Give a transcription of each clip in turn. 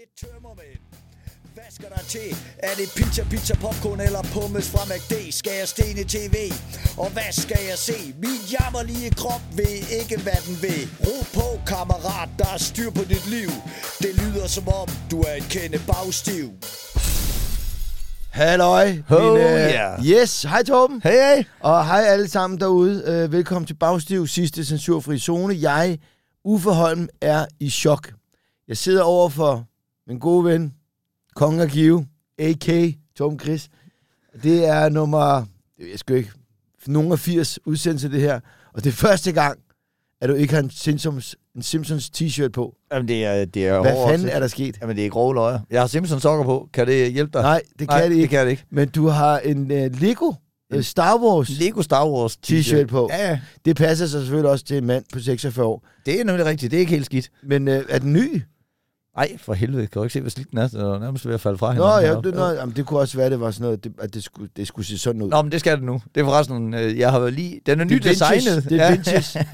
Lidt tømmermænd. Hvad skal der til? Er det pizza, pizza, popcorn eller pommes fra McD? Skal jeg stene tv? Og hvad skal jeg se? Min jammerlige krop ved ikke, hvad den vil. Ro på, kammerat, der er styr på dit liv. Det lyder som om, du er en kende bagstiv. Halløj. Ho, mine- ja. Yes, hej Torben. Hey, hey. Og hej alle sammen derude. Uh, velkommen til Bagstiv, sidste censurfri zone. Jeg, Uffe Holm, er i chok. Jeg sidder over for min gode ven, Kong af Give, a.k. Torben Chris. Det er nummer, jeg skal ikke, nogen af 80 udsendelser det her. Og det er første gang, at du ikke har en Simpsons, en Simpsons t-shirt på. Jamen, det er, det er Hvad hårdt. fanden er der sket? Jamen, det er grove løjer. Jeg har Simpson sokker på. Kan det hjælpe dig? Nej, det kan Nej, det ikke. det kan det ikke. Men du har en uh, Lego uh, Star Wars Lego Star Wars t-shirt på. Ja, ja. Det passer sig selvfølgelig også til en mand på 46 år. Det er nemlig rigtigt. Det er ikke helt skidt. Men øh, er den ny? Nej, for helvede. Kan du ikke se, hvor slidt den er? Det er nærmest ved at falde fra Nå, hinanden ja, det, nå, jamen, det kunne også være, det var sådan noget, det, at det skulle, det skulle se sådan ud. Nå, men det skal det nu. Det er forresten, øh, jeg har været lige... Den er det nydesignet. Det er vintage.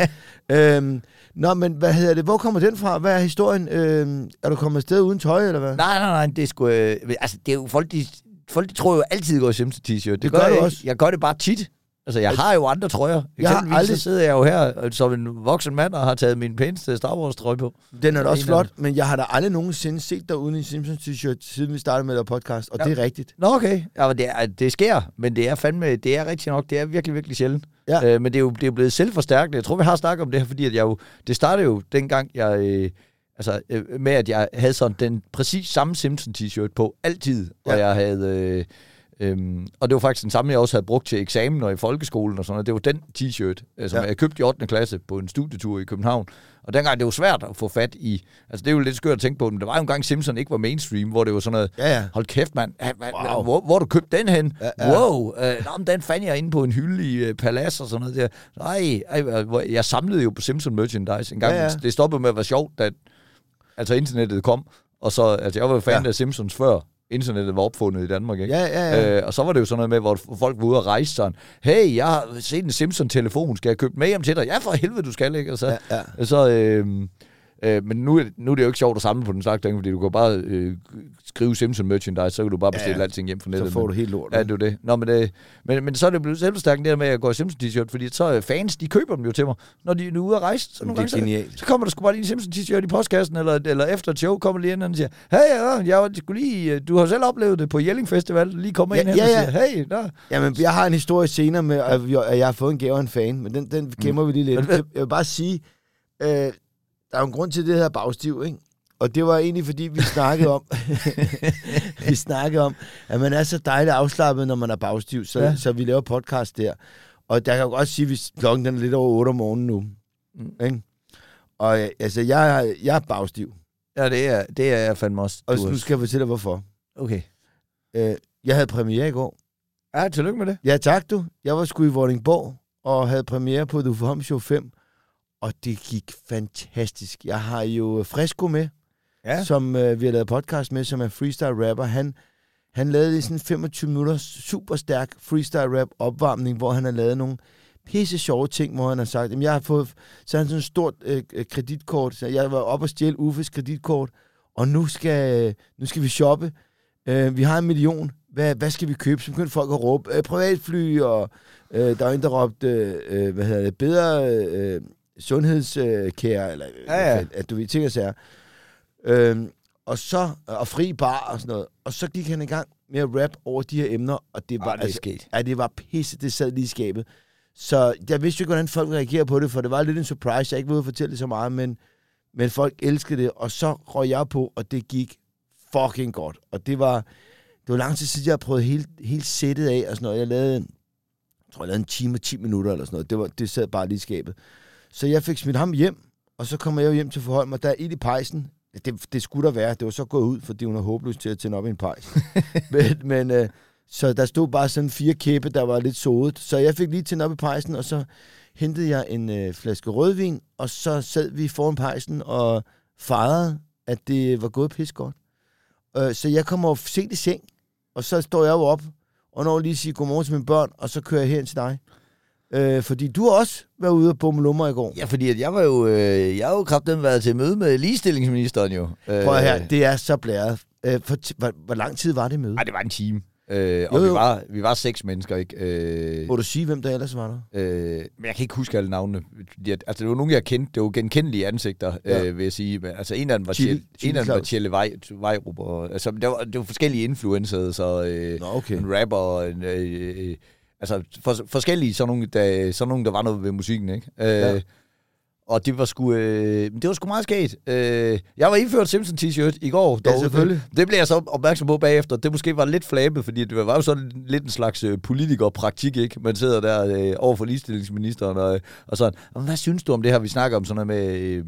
øhm, nå, men hvad hedder det? Hvor kommer den fra? Hvad er historien? Øhm, er du kommet afsted uden tøj, eller hvad? Nej, nej, nej. Det er sgu... Øh, altså, det er jo folk, de, folk, de tror jo altid, at går i Simpson t-shirt. Det, gør gør du jeg også. Jeg gør det bare tit. Altså, jeg har jo andre trøjer. Jeg har aldrig- så sidder jeg jo her som en voksen mand og har taget min pæneste Star Wars trøje på. Den er da også flot, men jeg har da aldrig nogensinde set dig uden en Simpsons t-shirt, siden vi startede med lave podcast, og Ja. det er rigtigt. Nå, okay. Ja, men det, er, det sker, men det er fandme, det er rigtigt nok, det er virkelig, virkelig sjældent. Ja. Øh, men det er jo det er blevet selvforstærkende. Jeg tror, vi har snakket om det her, fordi at jeg jo, det startede jo dengang, jeg, øh, altså øh, med at jeg havde sådan den præcis samme Simpson t-shirt på, altid. Og Ja. jeg havde, øh, Øhm, og det var faktisk den samme, jeg også havde brugt til eksamen og i folkeskolen og sådan noget. Det var den t-shirt, øh, som Ja. jeg købte i 8. klasse på en studietur i København. Og dengang det var svært at få fat i... Altså, det er jo lidt skørt at tænke på, men der var jo en gang Simpson ikke var mainstream, hvor det var sådan noget... Ja, ja. Hold kæft, mand. Wow. hvor, hvor du købt den hen? Ja, Ja. Wow. Øh, nå, men den fandt jeg inde på en hylde i øh, Palads og sådan noget der. Nej, ej, jeg samlede jo på Simpson merchandise en gang. Ja, ja. Det stoppede med at være sjovt, da altså, internettet kom. Og så, altså, jeg var jo fan ja. af Simpsons før internettet var opfundet i Danmark, ikke? Ja, ja, ja. Øh, og så var det jo sådan noget med, hvor folk var ude og rejse sådan, hey, jeg har set en Simpson-telefon, skal jeg købe den med hjem til dig? Ja, for helvede, du skal, ikke? Og så, Ja, ja, ja. ja. så øh, øh, men nu, er det- nu er det jo ikke sjovt at samle på den slags ting, fordi du kan bare øh, skrive Simpson merchandise, så kan du bare bestille Ja, ja, ja. alting hjem fra Så nettet. får men- du helt lort. Ja, det er det. Nå, men, det, men, men så er det blevet selvstærkt det der med, at jeg går i Simpson t-shirt, fordi så øh, fans, de køber dem jo til mig, når de er ude at rejse. Så, nogle det er gange, genialt. så, så kommer der sgu bare lige en Simpson t-shirt i postkassen, eller, eller efter et show kommer lige ind og siger, hey, ja, jeg var- skulle lige, øh, du har selv oplevet det på Jelling Festival, lige kommer Ja, ind hen ja, og ja. siger, hey, der. Jamen, jeg har en historie senere med, at jeg har fået en gave af en fan, men den, den gemmer vi lige lidt. Men hvad- Jeg vil bare sige, øh, der er jo en grund til det her bagstiv, ikke? Og det var egentlig, fordi vi snakkede om, vi snakkede om, at man er så dejligt afslappet, når man er bagstiv, så, ja. Så vi laver podcast der. Og der kan jo godt sige, at klokken den er lidt over 8 om morgenen nu. Mm. Ikke? Og øh, altså, jeg, jeg er bagstiv, Ja, det er, det er jeg fandme også. og nu skal jeg fortælle dig, hvorfor. Okay. Øh, jeg havde premiere i går. Ja, tillykke med det. Ja, tak du. Jeg var sgu i Vordingborg og havde premiere på The Uffe Show 5, og det gik fantastisk. Jeg har jo Fresco med, Ja. som øh, vi har lavet podcast med, som er freestyle rapper. Han, han lavede i sådan 25 minutter super stærk freestyle rap opvarmning, hvor han har lavet nogle pisse sjove ting, hvor han har sagt, jamen jeg har fået, så han sådan et stort øh, øh, kreditkort, så jeg var op og stjæle Uffes kreditkort, og nu skal, nu skal vi shoppe. Øh, vi har en million. Hvad, hvad skal vi købe? Så begyndte folk at råbe, øh, privatfly, og øh, der var en, der råbte, øh, hvad hedder det, bedre øh, sundhedskære, eller Ja, ja. at du ved, ting og sager. Øhm, og så, og fri bar og sådan noget. Og så gik han i gang med at rap over de her emner, og det var, Ah, det altså, sket. ja, det var pisse, det sad lige i skabet. Så jeg vidste jo ikke, hvordan folk reagerer på det, for det var lidt en surprise. Jeg ikke at fortælle det så meget, men, men folk elskede det, og så røg jeg på, og det gik fucking godt. Og det var, det var lang tid siden, jeg har prøvet helt, helt sættet af og sådan noget. Jeg lavede, jeg tror, jeg lavede en time og 10 minutter eller sådan noget. Det, var, det sad bare lige i skabet. Så jeg fik smidt ham hjem, og så kommer jeg jo hjem til Forholm, og der er ild i pejsen. Det, det skulle der være. Det var så gået ud, fordi hun er håbløs til at tænde op i en pejs. men, men øh, så der stod bare sådan fire kæppe, der var lidt sodet. Så jeg fik lige tændt op i pejsen, og så hentede jeg en øh, flaske rødvin, og så sad vi foran pejsen og fejrede, at det var gået pis godt. Øh, så jeg kommer sent i seng, og så står jeg jo op, og når lige siger godmorgen til mine børn, og så kører jeg hen til dig. Øh, fordi du har også været ude og bombe lummer i går. Ja, fordi at jeg var jo, øh, jeg har jo kraften været til møde med ligestillingsministeren jo. Øh, Prøv her, det er så blæret. Øh, for hvor, hvor lang tid var det møde? Ej, det var en time. Øh, og Jo, vi jo. var, vi var seks mennesker, ikke? Øh, Må du sige, hvem der ellers var der? Øh, men jeg kan ikke huske alle navnene. At- Altså, det var nogle, jeg kendte. Det var genkendelige ansigter, Ja. ja. øh, vil jeg sige. Men, altså, en af dem var, Chile, Chili en af dem var. Tjelle Vej, Vejrup. Og, altså, det, var, det var forskellige influencers, og øh, Nå, okay. en rapper, en, øh, øh, altså for, forskellige sådan nogle, der, sådan nogle, der var noget ved musikken, ikke? Øh, Ja. Og det var sgu, øh, det var sgu meget skægt. Øh, jeg var indført Simpson t-shirt i går. Ja, selvfølgelig. Det blev jeg så opmærksom på bagefter. Det måske var lidt flabet, fordi det var jo sådan lidt en slags øh, politikerpraktik, ikke? Man sidder der øh, over for ligestillingsministeren og, og sådan. "Jamen, Hvad synes du om det her? Vi snakker om sådan noget med, øh,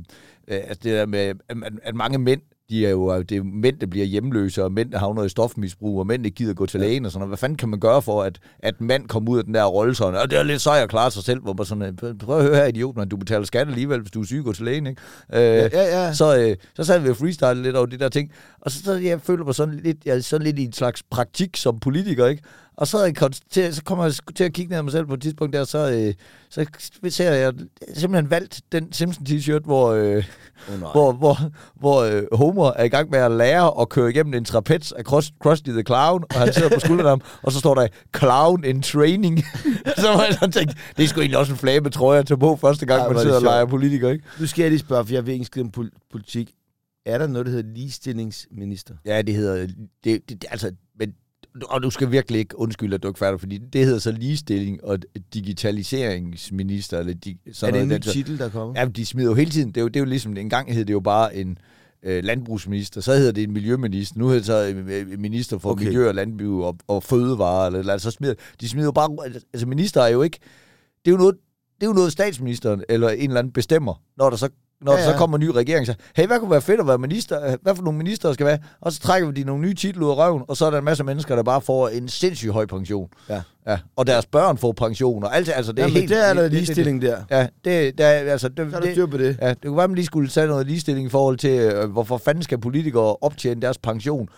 altså det der med, at, at mange mænd, de er jo, det er mænd, der bliver hjemløse, og mænd, der havner i stofmisbrug, og mænd, der gider gå til lægen og sådan noget. Hvad fanden kan man gøre for, at, at mand kommer ud af den der rolle sådan, og det er lidt sej at klare sig selv, hvor man sådan, øh, prøv at høre her, idiot, man, du betaler skat alligevel, hvis du er syg, gå til lægen, ikke? Øh, Ja, ja, ja. så, øh, så sad vi og freestyle lidt over de der ting. Og så, så jeg føler mig sådan lidt, jeg sådan lidt i en slags praktik som politiker, ikke? Og så, jeg til, så kommer jeg til at kigge ned af mig selv på et tidspunkt der, så, øh, så ser jeg, jeg simpelthen valgt den Simpson t-shirt, hvor, øh, Oh, nej. hvor, hvor, hvor øh, Homer er i gang med at lære at køre igennem en trapez af Krus- Krusty the Clown, og han sidder på skulderen af ham, og så står der, Clown in training. så var jeg sådan tænkt, det er sgu egentlig også en flame trøje at tage på første gang, Ej, man er sidder og leger politiker, ikke? Nu skal jeg lige spørge, for jeg ved ikke en skid om pol- politik. Er der noget, der hedder ligestillingsminister? Ja, det hedder... Det, det, det, altså, men, og du skal virkelig ikke undskylde, at du ikke fatter, fordi det hedder så ligestilling og digitaliseringsminister. Eller di, er sådan det en ny noget, den- titel, der kommer? Ja, de smider jo hele tiden. Det er jo, det er jo ligesom, en gang hed det jo bare en øh, landbrugsminister, så hedder det en miljøminister, nu hedder det så øh, minister for Okay. okay. miljø og landbrug og, og fødevare, eller, eller så smider, de smider jo bare, altså minister er jo ikke, det er jo noget, det er jo noget statsministeren eller en eller anden bestemmer, når der så når Ja, ja, ja. ja. der så kommer en ny regering, så hey, hvad kunne være fedt at være minister? Hvad for nogle minister skal være? Og så trækker vi de nogle nye titler ud af røven, og så er der en masse mennesker, der bare får en sindssygt høj pension. Ja. ja. Og deres børn får pension, og alt det, altså det er Jamen, helt... der er det- ligestilling der. Ja, det, der, er- altså, det, Så er der styr på det. Ja, det kunne være, man lige skulle tage noget ligestilling i forhold til, øh, hvorfor fanden skal politikere optjene deres pension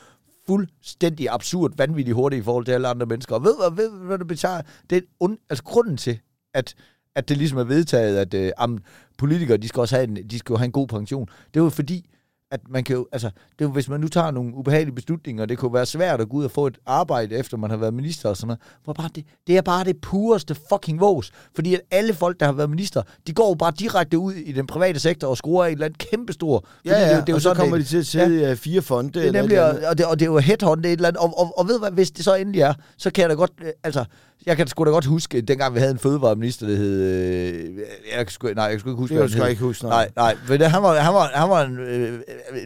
fuldstændig absurd, vanvittigt hurtigt i forhold til alle andre mennesker. Og ved du, ved, du, hvad det betyder? Det er und, altså grunden til, at, at det ligesom er vedtaget, at øh, am, politikere, de skal også have en, de skal jo have en god pension. Det er fordi, at man kan jo, altså, det er hvis man nu tager nogle ubehagelige beslutninger, det kunne være svært at gå ud og få et arbejde, efter man har været minister og sådan noget, hvor bare det, det er bare det pureste fucking vås. Fordi at alle folk, der har været minister, de går jo bare direkte ud i den private sektor og skruer et eller andet kæmpestort. Ja, ja, det, det er jo og så sådan, kommer det- de til at sidde i øh, fire fonde. det er nemlig, eller og, og, det, og det er jo headhunted et eller andet, og, og, og ved hvad, hvis det så endelig er, så kan jeg da godt, øh, altså, jeg kan sgu da godt huske, dengang vi havde en fødevareminister, der hed, øh, jeg sgu, nej, jeg kan sgu ikke huske, Det hvad han hed. ikke huske, nej. Nej, nej, men han var, han var, han var en, øh,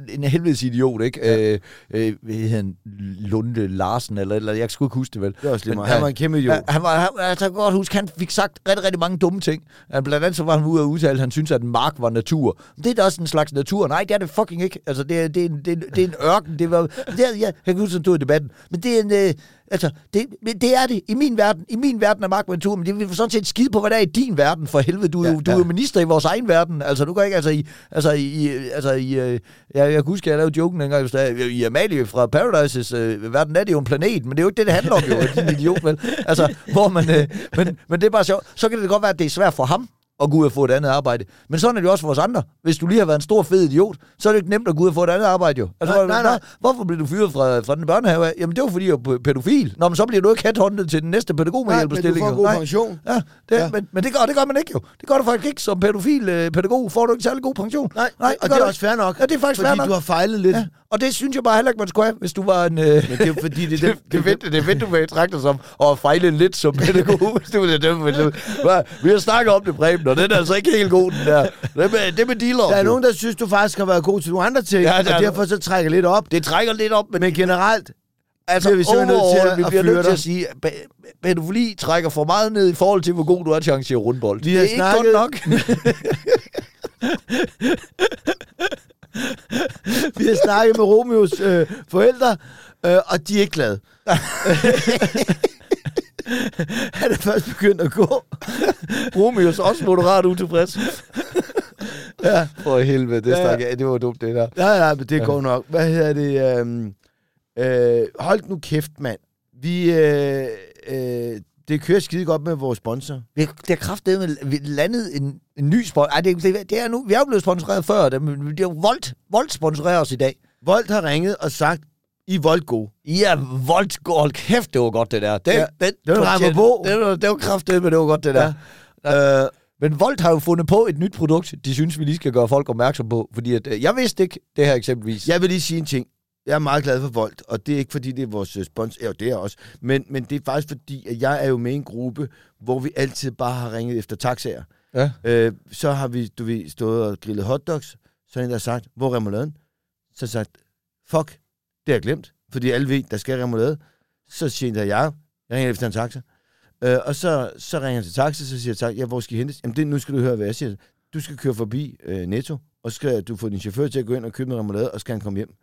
en helvedes idiot, ikke? Ja. Øh, øh, hed han? Lunde Larsen, eller, eller jeg sgu ikke huske det, vel? Det er også lige meget. Han var en kæmpe idiot. Ja, han var, han, jeg kan godt huske, han fik sagt rigtig, rigtig mange dumme ting. Han, blandt andet så var han ude og udtale, at han synes, at en mark var natur. Det er da også en slags natur. Nej, det er det fucking ikke. Altså, det er, det er, en, det er, det er en ørken. Det var, det er, ja, jeg kan huske, han tog i debatten. Men det er en... Øh, Altså, det, det er det. I min verden, i min verden er mark natur, men det vil sådan set skide på, hvad der er i din verden, for helvede. Du, er Ja, du er ja. jo minister i vores egen verden. Altså, du kan ikke, altså, i, altså, i, altså, i, øh, jeg, jeg kan huske, jeg lavede joken engang, er- i Amalie fra Paradises øh, verden er det jo en planet, men det er jo ikke det, det handler om, jo, din idiot, vel? Altså, hvor man, øh, men, men det er bare sjovt. Så kan det godt være, at det er svært for ham at gå ud og få et andet arbejde. Men sådan er det også for os andre. Hvis du lige har været en stor fed idiot, så er det ikke nemt at gå ud og få et andet arbejde jo. Altså, Nej, nej, nej. Hvorfor blev du fyret fra, fra den børnehave af? Jamen det var fordi, jeg var pædofil. Nå, men så bliver du ikke headhunted til den næste Nej, men du pædagogmedhjælperstilling. får god pension. Ja, det, ja. Men, men det, gør, det gør man ikke jo. Det gør du faktisk ikke som pædofil øh, pædagog. Får du ikke særlig god pension. Nej, Nej, og gør det er du også fair nok. Ja, det er faktisk fordi fair nok. du har fejlet lidt. Ja, og det synes jeg bare heller ikke, man skulle have, hvis du var en... Øh, Men det er fordi, det det, det, det, det, det ved du, hvad jeg trækker som at fejle lidt som pædagog. det, det, det, det, det, vi har snakket om det, Preben, og den er altså ikke helt god, den der. Det med, det med dealer. Der er nogen, der synes, du faktisk har været god til nogle andre ting, Ja, der og derfor så trækker lidt op. Det trækker lidt op, men, Men generelt, altså, vi simpelthen nødt til overall, at- vi bliver nødt til at sige, at pædofili trækker for meget ned i forhold til, hvor god du er til at arrangere rundbold. Vi det er ikke snakket- godt nok. vi har snakket med Romeos øh, forældre, øh, og de er ikke glade. Han er først begyndt at gå. Romeos også moderat utilfreds. ja. For helvede, det, Ja, ja. stak, ja. det var dumt, det der. Nej, nej, men det går nok. Hvad hedder det? Øhm, øh, hold nu kæft, mand. Vi, øh, øh, det kører skide godt med vores sponsor. Vi har, det har kraftet med landet en, en ny sponsor. Ej, det, det, det, er nu, vi er jo blevet sponsoreret før, det, men det er jo Volt, Volt sponsorerer os i dag. Volt har ringet og sagt, I er Volt gode. Ja, Volt, hold kæft, det var godt det der. Det, Ja, den, det var Reimer Bo. Det var, det var kraftet, men det var godt det der. Ja. Øh, Men Volt har jo fundet på et nyt produkt, de synes, vi lige skal gøre folk opmærksom på. Fordi at, øh, jeg vidste ikke det her eksempelvis. jeg vil lige sige en ting. Jeg er meget glad for Volt, og det er ikke fordi, det er vores øh, sponsor, ja, det er også, men, men det er faktisk fordi, at jeg er jo med i en gruppe, hvor vi altid bare har ringet efter taxaer. Ja. Øh, så har vi, du ved, stået og grillet hotdogs, så er en, der har sagt, hvor er remouladen? Så har jeg sagt, fuck, det har jeg glemt, fordi alle ved, der skal remoulade. Så siger jeg, jeg ringer efter en taxa. Øh, og så, så ringer han til taxa, så siger tak, ja, hvor skal I hentes? Jamen, det, nu skal du høre, hvad jeg siger. Du skal køre forbi øh, Netto, og så skal du få din chauffør til at gå ind og købe noget remoulade, og så skal han komme hjem.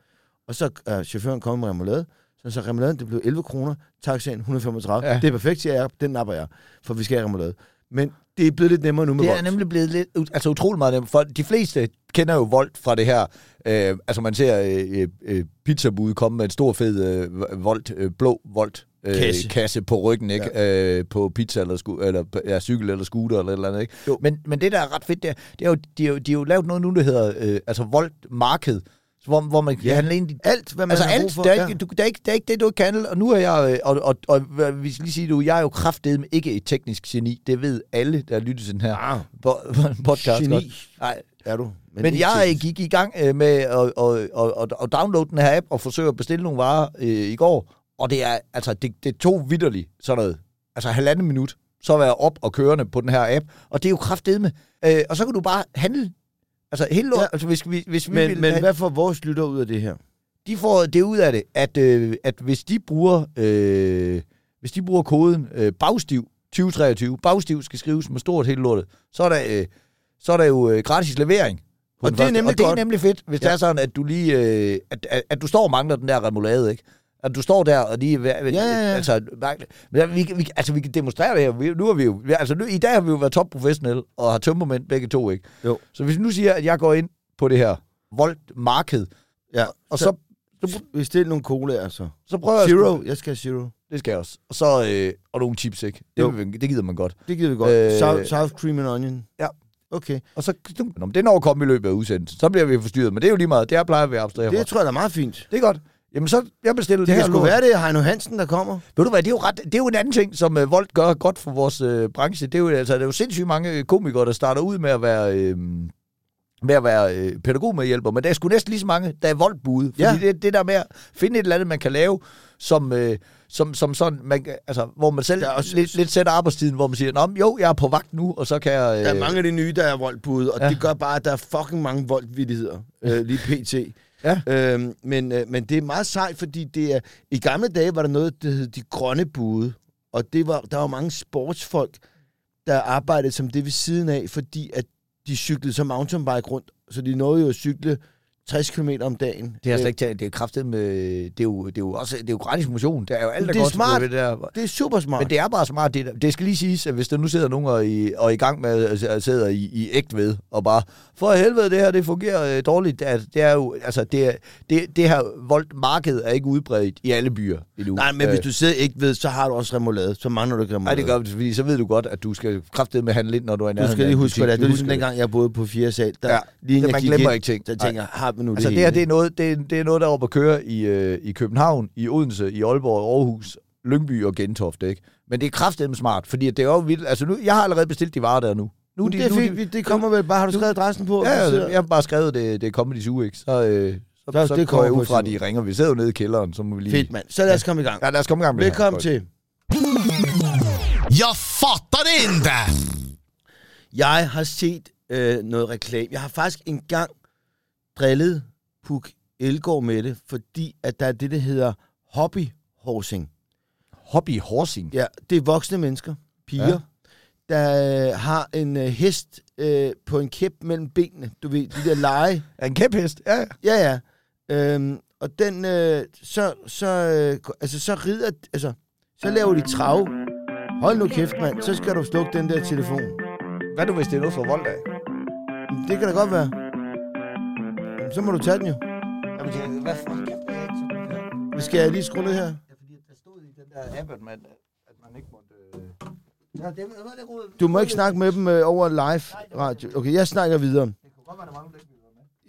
Og så er chaufføren kommet med remoulade, så så remouladen, det blev 11 kroner, taxaen 135. Ja. Ja. Det er perfekt, siger jeg, den napper jeg, for vi skal have remoulade. Men det er blevet lidt nemmere nu med Det er Volt. nemlig blevet lidt, altså utrolig meget nemt. For de fleste kender jo Volt fra det her. Øh, altså man ser øh, øh, pizzabud komme med en stor fed øh, Volt, øh, blå Volt øh, Kasse. kasse på ryggen, ikke? Ja. Øh, på pizza eller, sku, eller ja, cykel eller scooter eller et eller andet, ikke? Jo. Men, men det, der er ret fedt, det er, det er jo, de, har jo, de har jo lavet noget nu, der hedder øh, altså Volt Marked, hvor, hvor man kan Ja. handle ind i Alt, hvad man altså har brug alt, for. der er, ikke, du, der, er ikke, der er ikke det, du ikke kan handle. Og nu er jeg, øh, og, og, og, og vi skal lige sige, du, jeg er jo kraftedeme ikke et teknisk geni. Det ved alle, der lytter til den her Ah, po- podcast. geni godt. Nej, er du. men ikke jeg gik i gang øh, med at, at, at, at, at downloade den her app og forsøge at bestille nogle varer øh, i går. Og det er, altså, det, det tog vidderligt sådan noget. Altså halvanden minut, så var jeg op og kørende på den her app. Og det er jo kraftedeme. Øh, og så kan du bare handle. Altså hele lort, Ja. altså hvis vi, hvis vi Men, vil men have- hvad får vores lytter ud af det her? de får det ud af det, at, øh, at hvis de bruger øh, hvis de bruger koden øh, bagstiv 2023, bagstiv skal skrives med stort hele lortet, så er der, øh, så er der jo øh, gratis levering. Og det er nemlig og det er nemlig fedt, hvis. Ja. det er sådan, at du lige øh, at, at, at, du står og mangler den der remoulade, ikke? At du står der og lige... Ja, ja, ja. Altså, vi, vi, altså, vi kan demonstrere det her. Vi, nu er vi jo... Altså, nu, i dag har vi jo været topprofessionelle og har tømmermænd begge to, ikke? Jo. Så hvis vi nu siger, at jeg går ind på det her Volt-marked, Ja, og så, så, så, bestil nogle colaer, så. så prøver jeg... Zero, jeg skal have zero. Det skal jeg også. Og så øh, og nogle chips, ikke? Det, Jo. det gider man godt. Det gider vi godt. Øh, South, South cream and onion. Ja. Okay. Og så, Nå, men det når at komme i løbet af udsendelsen. Så bliver vi forstyrret, men det er jo lige meget. Det er plejer vi at abstrahere. Det tror jeg da er meget fint. Det er godt. Jamen så, jeg bestiller Det det, her sgu lort. være, det er Heino Hansen, der kommer. Ved du hvad, det er jo, ret, det er jo en anden ting, som uh, Volt gør godt for vores uh, branche. Det er, jo, altså, der er jo sindssygt mange øh, komikere, der starter ud med at være... Øh, med at være øh, pædagogmedhjælper, men der er sgu næsten lige så mange, der er voldbude. Fordi Ja. det, det der med at finde et eller andet, man kan lave, som, øh, som, som sådan, man, altså, hvor man selv også- lidt, lidt sætter arbejdstiden, hvor man siger, Nå, jo, jeg er på vagt nu, og så kan jeg... Øh, Der er mange af de nye, der er voldbud, og Ja. det gør bare, at der er fucking mange voldvittigheder øh, lige pt. Ja. Øhm, men, øh, men det er meget sejt, fordi det er... I gamle dage var der noget, der hed de grønne bude, og det var, der var mange sportsfolk, der arbejdede som det ved siden af, fordi at de cyklede så mountainbike rundt, så de nåede jo at cykle 60 km om dagen. Det er Øh, slet ikke talt. Det er kraftet med... Det er jo, det er jo også det er jo gratis motion. Det er jo alt, der Det er godt smart. det der. det er super smart. Men det er bare smart. Det, det skal lige siges, at hvis der nu sidder nogen og, i, og i gang med at at sidder i, i ægt ved, og bare, for helvede, det her, det fungerer øh, dårligt. Det er, det er jo, altså, det, er, det, det her voldt-marked er ikke udbredt i alle byer endnu. Nej, men hvis du sidder ikke ved, så har du også remoulade. Så mangler du ikke Nej, remoulade. det gør du, fordi så ved du godt, at du skal kraftet med handle ind, når du er i Du nærheden skal af lige huske, det er. Du ligesom dengang, jeg boede på 4. sal. Der, Ja, lige man jeg gik glemmer ind, ikke ting. Så tænker har vi nu Altså det det her, det er noget, det er, det er noget der er oppe at køre i, øh, i København, i Odense, i Aalborg, Aarhus, Lyngby og Gentofte, ikke? Men det er kraftedeme smart, fordi det er jo vildt. Altså nu, jeg har allerede bestilt de varer der nu. Nu de- det er nu fint. de- Det kommer vel bare. Har du skrevet adressen på? Ja, ja, jeg har bare skrevet, det, det er Comedy Zoo, ikke? Så, øh, så, Så så, det går jeg kommer ud fra, at de ringer. Vi sidder jo nede i kælderen, så må vi lige... Fedt, mand. Så lad os komme i gang. Ja, lad os komme i gang med Velkommen det her. til. Jag fattar det inte! Jeg har set øh, noget reklame. Jeg har faktisk engang drillet Puk Elgård med det, fordi at der er det, der hedder hobbyhorsing. Hobby horsing. Ja, det er voksne mennesker, piger, Ja. der øh, har en øh, hest øh, på en kæp mellem benene. Du ved, de der lege. En kæphest? Ja, ja. Ja, ja. Øhm, og den, øh, så, så, øh, altså, så rider, altså, så laver de trav. Hold nu kæft, mand. Så skal du slukke den der telefon. Hvad nu, hvis det er noget for vold af? Det kan da godt være. Jamen, Så må du tage den jo. Jamen, det, hvad for kæft, er jeg ikke her? Skal jeg lige skrue ned her? Ja, fordi der stod i den der app, at man, at Du må ikke snakke med dem øh, over live radio. Okay, jeg snakker videre.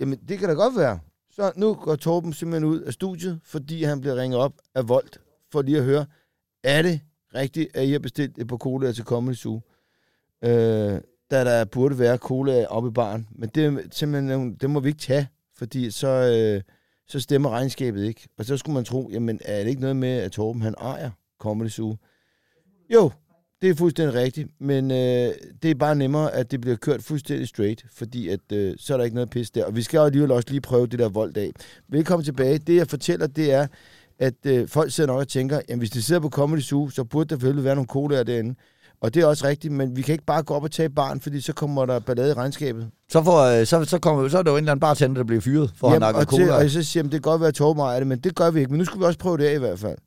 Jamen, det kan da godt være. Så nu går Torben simpelthen ud af studiet, fordi han bliver ringet op af Volt, for lige at høre, er det rigtigt, at I har bestilt et par cola til Comedy Zoo? Øh, da der burde være cola oppe i baren. Men det, simpelthen, det må vi ikke tage, fordi så, øh, så stemmer regnskabet ikke. Og så skulle man tro, jamen er det ikke noget med, at Torben han ejer Comedy Zoo? Jo, det er fuldstændig rigtigt, men øh, det er bare nemmere, at det bliver kørt fuldstændig straight, fordi at, øh, så er der ikke noget pis der. Og vi skal jo alligevel også lige prøve det der vold af. Velkommen tilbage. Det, jeg fortæller, det er, at øh, folk sidder nok og tænker, jamen hvis de sidder på Comedy Zoo, så burde der selvfølgelig være nogle koder derinde. Og det er også rigtigt, men vi kan ikke bare gå op og tage barn, fordi så kommer der ballade i regnskabet. Så, får, øh, så, så, kommer, så er der jo en eller anden bartender, der bliver fyret, for Jamen, nakker og, til, cola. og så siger jeg, det kan godt være, at Torben ejer det, men det gør vi ikke. Men nu skal vi også prøve det af i hvert fald.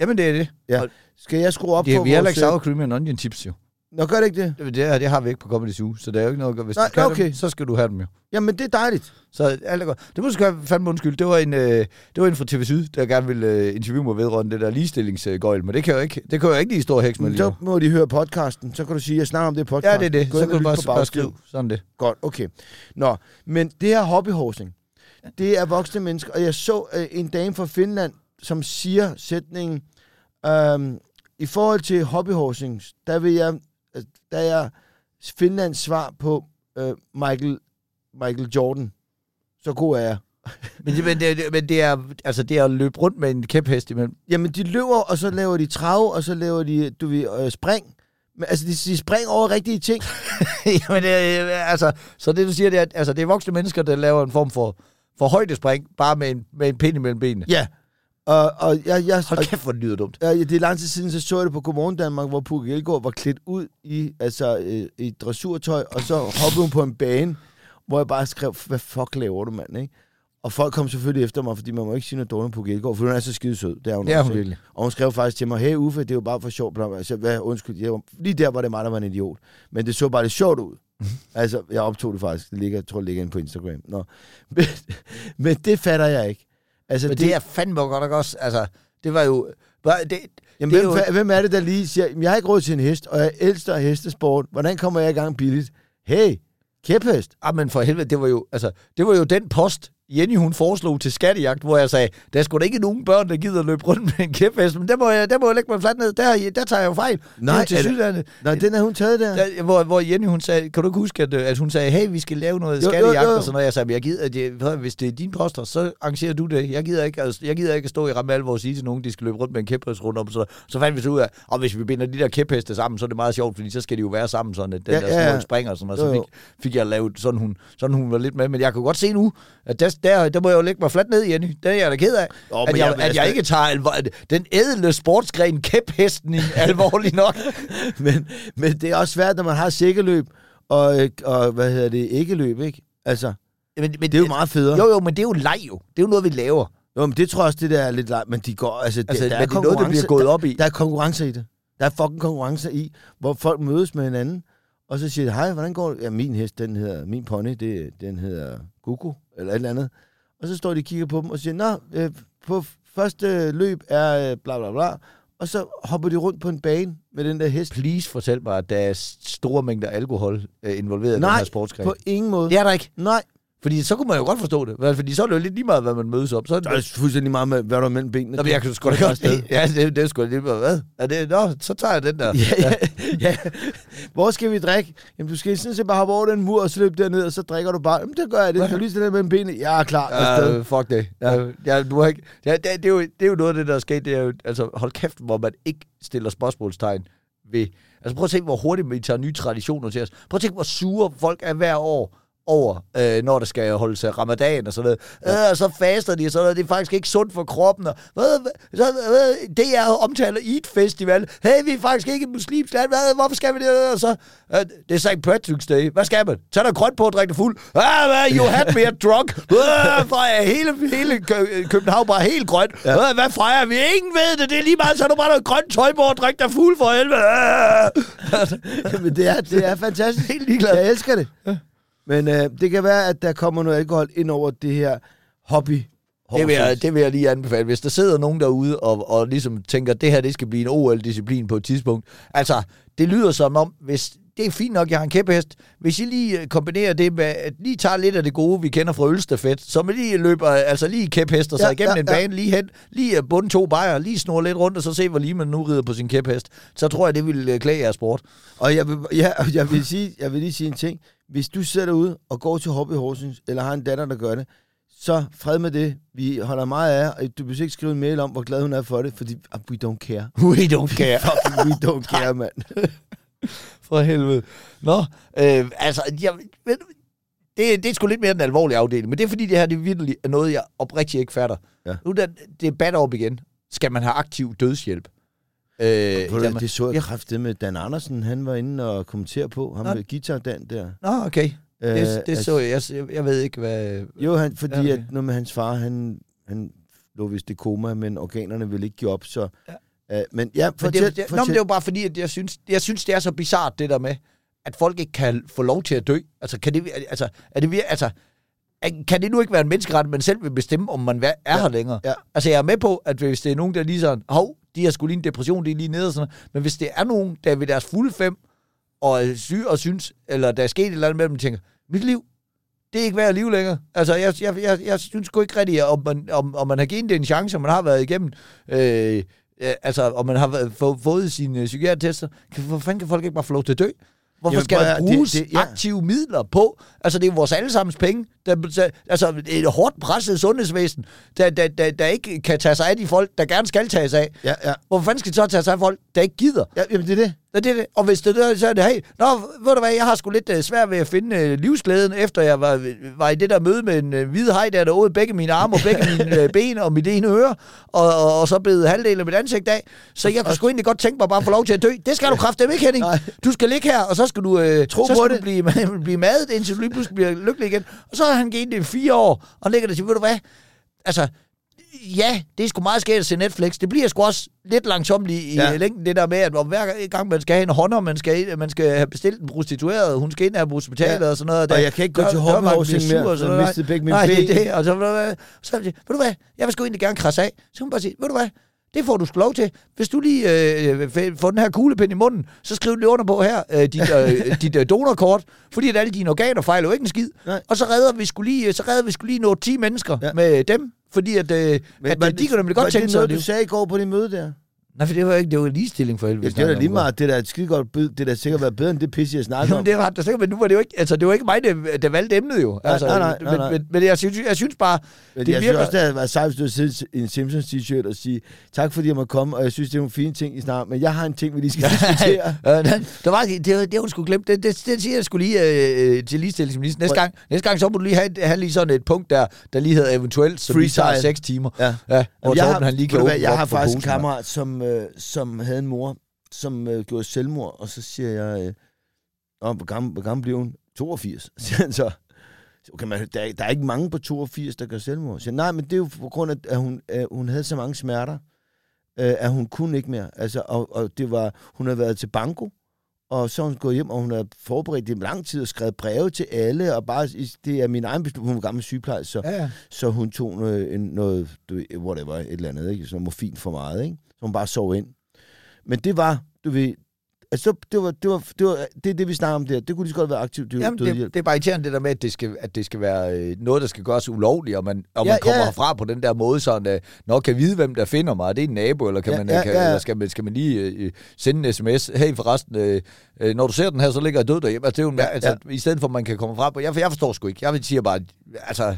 Jamen, det er det. Ja. Skal jeg skrue op det for vi har vores... ikke sour cream and onion chips, jo. Nå, gør det ikke det? Det, det, det har vi ikke på Comedy Zoo, så der er jo ikke noget... at gøre. Hvis Nej, du kan okay. dem, så skal du have dem jo. Jamen, det er dejligt. Så alt er godt. Det må du skal fandme undskyld. Det var en, øh, det var en fra TV Syd, der gerne ville øh, interviewe mig vedrørende det der ligestillingsgøjl, men det kan jeg jo ikke, det kan jeg jo ikke lige stå heks med så må de høre podcasten. Så kan du sige, at jeg snakker om det i Ja, det er det. Gå Så kan du bare, bare skrive sådan det. Godt, okay. Nå, men det her hobbyhosting, det er voksne mennesker. Og jeg så øh, en dame fra Finland, som siger sætningen, øhm, i forhold til hobbyhosting, der vil jeg, øh, der er Finlands svar på øh, Michael, Michael Jordan. Så god er jeg. Men, det- men, det, men det, er, altså, det er at løbe rundt med en kæphest imellem. Jamen, de løber, og så laver de trav, og så laver de, du ved, øh, spring. Men, altså, de, de springer over rigtige ting. Jamen, det, er, altså, så det du siger, det er, at altså, det er voksne mennesker, der laver en form for, for højdespring, bare med en, med en pind imellem benene. Ja. Og, og jeg, jeg, Hold kæft, hvor det lyder dumt. Ja, det er lang tid siden, så så jeg det på Godmorgen Danmark, hvor Pukki Elgård var klædt ud i, altså, øh, i dressurtøj, og så hoppede hun på en bane, hvor jeg bare skrev, hvad fuck laver du, mand, ikke? Og folk kom selvfølgelig efter mig, fordi man må ikke sige noget dårligt om Pukki Elgård, for hun er så skide sød. Det er hun, også, hun virkelig. Og hun skrev faktisk til mig, hey Uffe, det er jo bare for sjov. bla, bla. Altså, hvad, undskyld, jeg lige der var det mig, der var en idiot. Men det så bare lidt sjovt ud. altså, jeg optog det faktisk. Det ligger, jeg tror, det ligger inde på Instagram. Nå. Men, men det fatter jeg ikke. Altså, Men det er fandme godt nok også, altså, det var jo... Bare, det, Jamen, det er hvem, jo, jo... hvem er det, der lige siger, "Jamen, jeg har ikke råd til en hest, og jeg elsker hestesport. Hvordan kommer jeg i gang billigt? Hey, kæphest. ah, men for helvede, det var jo, altså, det var jo den post, Jenny hun foreslog til skattejagt, hvor jeg sagde, der er sgu da ikke nogen børn, der gider løbe rundt med en kæphest, men der må jeg, der må jeg lægge mig fladt ned. Der, der tager jeg jo fejl. Nej, til er det- Sydlandet. Nå, den er hun taget der. Der, hvor, hvor Jenny, hun sagde, kan du ikke huske, at, at hun sagde, hey, vi skal lave noget Jo, jo, skattejagt, jo. og sådan noget. Jeg sagde, "Men jeg gider, at jeg, hvis det er dine poster, så arrangerer du det. Jeg gider ikke, altså, jeg gider ikke at stå i ramme alvor og sige til nogen, de skal løbe rundt med en kæphest rundt om. Så, så fandt vi så ud af, og hvis vi binder de der kæpheste sammen, så er det meget sjovt, fordi så skal de jo være sammen, sådan at den Ja, der ja, ja. springer og sådan. Jo, Så jo. fik, fik jeg lavet sådan hun, sådan hun var lidt med. Men jeg kunne godt se nu, at der, der, der må jeg jo lægge mig fladt ned, Jenny. Det er jeg da ked af. Åh, at, jeg, jeg- at jeg ikke tager alvor, den ædle sportsgren kæphesten alvorligt nok. men, men det er også svært, når man har sækkeløb og, og hvad hedder det, ikke løb, ikke? Altså, Men, men, det er jo meget federe. Jo, jo, men det er jo leg jo. Det er jo noget, vi laver. Jo, men det tror jeg også, det der er lidt langt, men de går, altså, Altså, det, der men er er noget, der bliver gået op i. Der, der er konkurrencer i det. Der er fucking konkurrencer i, hvor folk mødes med hinanden, og så siger de, hej, hvordan går det? Ja, min hest, den hedder, min pony, det, den hedder Gugu, eller et eller andet. Og så står de og kigger på dem og siger, nå, øh, på første løb er øh, bla bla bla, og så hopper de rundt på en bane med den der hest. Please fortæl mig, at der er store mængder alkohol øh, involveret i den Nej, her sportsgren. På ingen måde. Det er der ikke. Nej, Fordi så kunne man jo godt forstå det. Fordi så er det jo lidt lige meget, hvad man mødes op. Så er der er det, fuldstændig meget med, hvad der er mellem benene. Nå, men jeg kan sgu da Det er godt lide. Ja, det, det er sgu lige meget. Hvad? Er det, nå, så tager jeg den der. Ja, ja, ja. Hvor skal vi drikke? Jamen, du skal sådan set bare hoppe over den mur og så løbe derned, og så drikker du bare. Jamen, det gør jeg det. Du lige stille mellem benene? Jeg er klar. Ja, fuck det. Ja. Ja, du har ikke, ja, det, det, er jo, det er jo noget af det, der er sket. Det er jo, altså, hold kæft, hvor man ikke stiller spørgsmålstegn ved... Altså prøv at tænke, hvor hurtigt vi tager nye traditioner til os. Prøv at tænke, hvor sure folk er hver år over, øh, når der skal holdes øh, ramadan og sådan noget. Ja. Øh, og så faster de og sådan noget. Det er faktisk ikke sundt for kroppen. Og, hvad, hvad, så, hvad, det er omtaler Eid Festival. Hey, vi er faktisk ikke et muslimsk land. Hvad, hvorfor skal vi det? Og så, øh, det er St. Patrick's Day. Hvad skal man? Tag dig grønt på og drik dig fuld. Ah, hvad, you had me at drunk. Øh, for er hele, hele Kø- København bare helt grønt. Ja. Øh, hvad fejrer vi? Ingen ved det. Det er lige meget, så du bare noget grønt tøj på og drik dig fuld for helvede. Øh. Men det er, det er fantastisk. Helt ligeglad. Jeg elsker det. Men øh, det kan være, at der kommer noget alkohol ind over det her hobby Det vil, jeg, det vil jeg lige anbefale. Hvis der sidder nogen derude og, og ligesom tænker, at det her det skal blive en OL-disciplin på et tidspunkt. Altså, det lyder som om, hvis det er fint nok, jeg har en kæphest. Hvis I lige øh, kombinerer det med, at lige tager lidt af det gode, vi kender fra ølstafet, så man lige løber, altså lige kæphester sig Ja, igennem ja, en ja. bane, lige hen, lige øh, bunde to bajer, lige snurre lidt rundt, og så se, hvor lige man nu rider på sin kæphest. Så tror jeg, det vil øh, klæde jeres sport. Og jeg vil, ja, jeg vil, sige, jeg vil lige sige en ting. Hvis du sidder derude og går til Hobby Horsens, eller har en datter, der gør det, så fred med det. Vi holder meget af, og du behøver ikke skrive en mail om, hvor glad hun er for det, fordi uh, we don't care. We don't care. Fucking we don't care, mand. For helvede. Nå, øh, altså, jeg, ved det, det er sgu lidt mere den alvorlige afdeling, men det er fordi, det her det virkelig er noget, jeg oprigtigt ikke fatter. Ja. Nu er der debat op igen. Skal man have aktiv dødshjælp? Øh, jamen- det så jeg Ja. kraftigt med Dan Andersen. Han var inde og kommentere på. Ham Nå. med guitar Dan der. Nå, okay. Det, det altså, så jeg. jeg. Jeg ved ikke, hvad... Jo, han, fordi okay. at noget med hans far, han, han lå vist i koma, men organerne ville ikke give op, så... Ja. Øh, men ja, Men fortæl, det, det, nå, men det er jo bare fordi, at jeg synes, jeg synes, det er så bizart det der med, at folk ikke kan få lov til at dø. Altså, kan det, altså, er det, altså, kan det nu ikke være en menneskeret, man selv vil bestemme, om man er ja. her længere? Ja. Altså, jeg er med på, at hvis det er nogen, der lige sådan, hov, de har sgu lige en depression, de er lige nede og sådan noget. Men hvis det er nogen, der er ved deres fulde fem, og er syge og synes, eller der er sket et eller andet med dem, tænker, mit liv, det er ikke værd at leve længere. Altså, jeg, jeg, jeg, jeg synes sgu ikke rigtigt, om man, om, om man har givet det en chance, og man har været igennem, øh, øh, altså, om man har få, fået sine øh, psykiatertester. Kan, hvor fanden kan folk ikke bare få lov til at dø? Hvorfor Jamen, skal der høre, det- bruges det- ja. aktive midler på? Altså, det er vores allesammens penge. Der, der, altså, et hårdt presset sundhedsvæsen, der, der, der, der ikke kan tage sig af de folk, der gerne skal tage sig af. Ja, ja. Hvorfor fanden skal de så tage sig af folk, der ikke gider? ja jamen, det er det. Ja, det det. Og hvis det er, så er det, hey, nå, ved du hvad, jeg har sgu lidt uh, svært ved at finde uh, livsglæden, efter jeg var, var i det der møde med en uh, hvide hej, der der åd begge mine arme og begge mine uh, ben og mit ene øre, og, og, og så blev halvdelen af mit ansigt af. Så jeg kunne sgu egentlig godt tænke mig bare at få lov til at dø. Det skal du kraftedeme ikke, Henning. Nej. Du skal ligge her, og så skal du, uh, Tro så på skal det. du blive, blive madet, indtil du lige pludselig bliver lykkelig igen. Og så har han givet det i fire år, og ligger der til, ved du hvad, altså, ja, det er sgu meget skægt at se Netflix. Det bliver sgu også lidt langsomt i, Ja. ja. længden, det der med, at hver gang man skal have en hånder, man skal, man skal have bestilt en prostitueret, hun skal ind på hospitalet Ja. og sådan noget. Og jeg kan ikke gå til hoppehorsing mere, og sådan noget. begge mine Nej, det er det. Og så, hvad, så ved du hvad, jeg vil sgu egentlig gerne krasse af. Så kan hun bare sige, ved du hvad, det får du sgu lov til. Hvis du lige øh, f- får den her kuglepind i munden, så skriv lige under på her, øh, dit, øh, dit øh, donorkort, fordi at alle dine organer fejler jo ikke en skid. Nej. Og så redder vi skulle lige, så redder vi skulle lige nå 10 mennesker ja. med dem, fordi at, øh, at var øh, de kunne nemlig godt tænke det sig noget, at du sagde i går på det møde der? Nej, for det var ikke, det var ligestilling for helvede. Ja, vi det da snakkede lige meget. Det er da et skide godt bid. Det er da sikkert været bedre end det pisse, jeg snakker om. Det var det sikkert, men nu var det jo ikke, altså, det var ikke mig, der, der valgte emnet jo. Altså, nej, nej, nej, nej. Men, men, men jeg, synes, jeg synes bare, Men det jeg virker... synes også, det havde været sejt, hvis du havde i en Simpsons t-shirt og sige, tak fordi jeg måtte komme, og jeg synes, det er nogle fine ting, I snakker men jeg har en ting, vi lige skal diskutere. Øh, der var, det, det, det hun skulle glemme. Det, det, det siger jeg skulle lige øh, til ligestillingsministeren. Næste gang, næste gang, så må du lige have, have lige sådan et punkt der, der lige hedder eventuelt, som lige tager Freestyle. seks timer. Ja. Ja, Jamen, jeg Torben, har, han lige kan jeg har faktisk en kammerat, som, øh, som havde en mor, som øh, gjorde selvmord, og så siger jeg, øh, hvor, gammel, hvor gammel blev hun? 82, siger han så. Okay, man, der, er- der er ikke mange på 82, der gør selvmord. Så, nej, men det er jo på grund af, at hun, at hun havde så mange smerter, øh, at hun kunne ikke mere. Altså, og, og det var, hun havde været til banko, og så hun gået hjem, og hun har forberedt det i lang tid og skrevet breve til alle, og bare, det er min egen beslutning, hun var gammel sygeplejerske, så, Ja, ja. så hun tog noget, en, noget du ved, whatever, et eller andet, ikke? Sådan morfin for meget, ikke? Så hun bare sov ind. Men det var, du ved, altså, det var, det var, det var, det er det, vi snakker om der. Det kunne lige så godt være aktivt død, Jamen, det, dødhjælp. det er bare irriterende det der med, at det skal, at det skal være øh, noget, der skal gøres ulovligt, og man, og Ja, man kommer ja. herfra på den der måde, sådan, øh, når kan vide, hvem der finder mig, er det en nabo, eller, kan Ja, man, ja, kan, ja. eller skal, man, skal man lige øh, sende en sms, hey forresten, øh, øh, når du ser den her, så ligger jeg død derhjemme. Altså, det er jo, en- Ja, altså, I stedet for, at man kan komme fra på, jeg, jeg forstår sgu ikke, jeg vil sige bare, altså,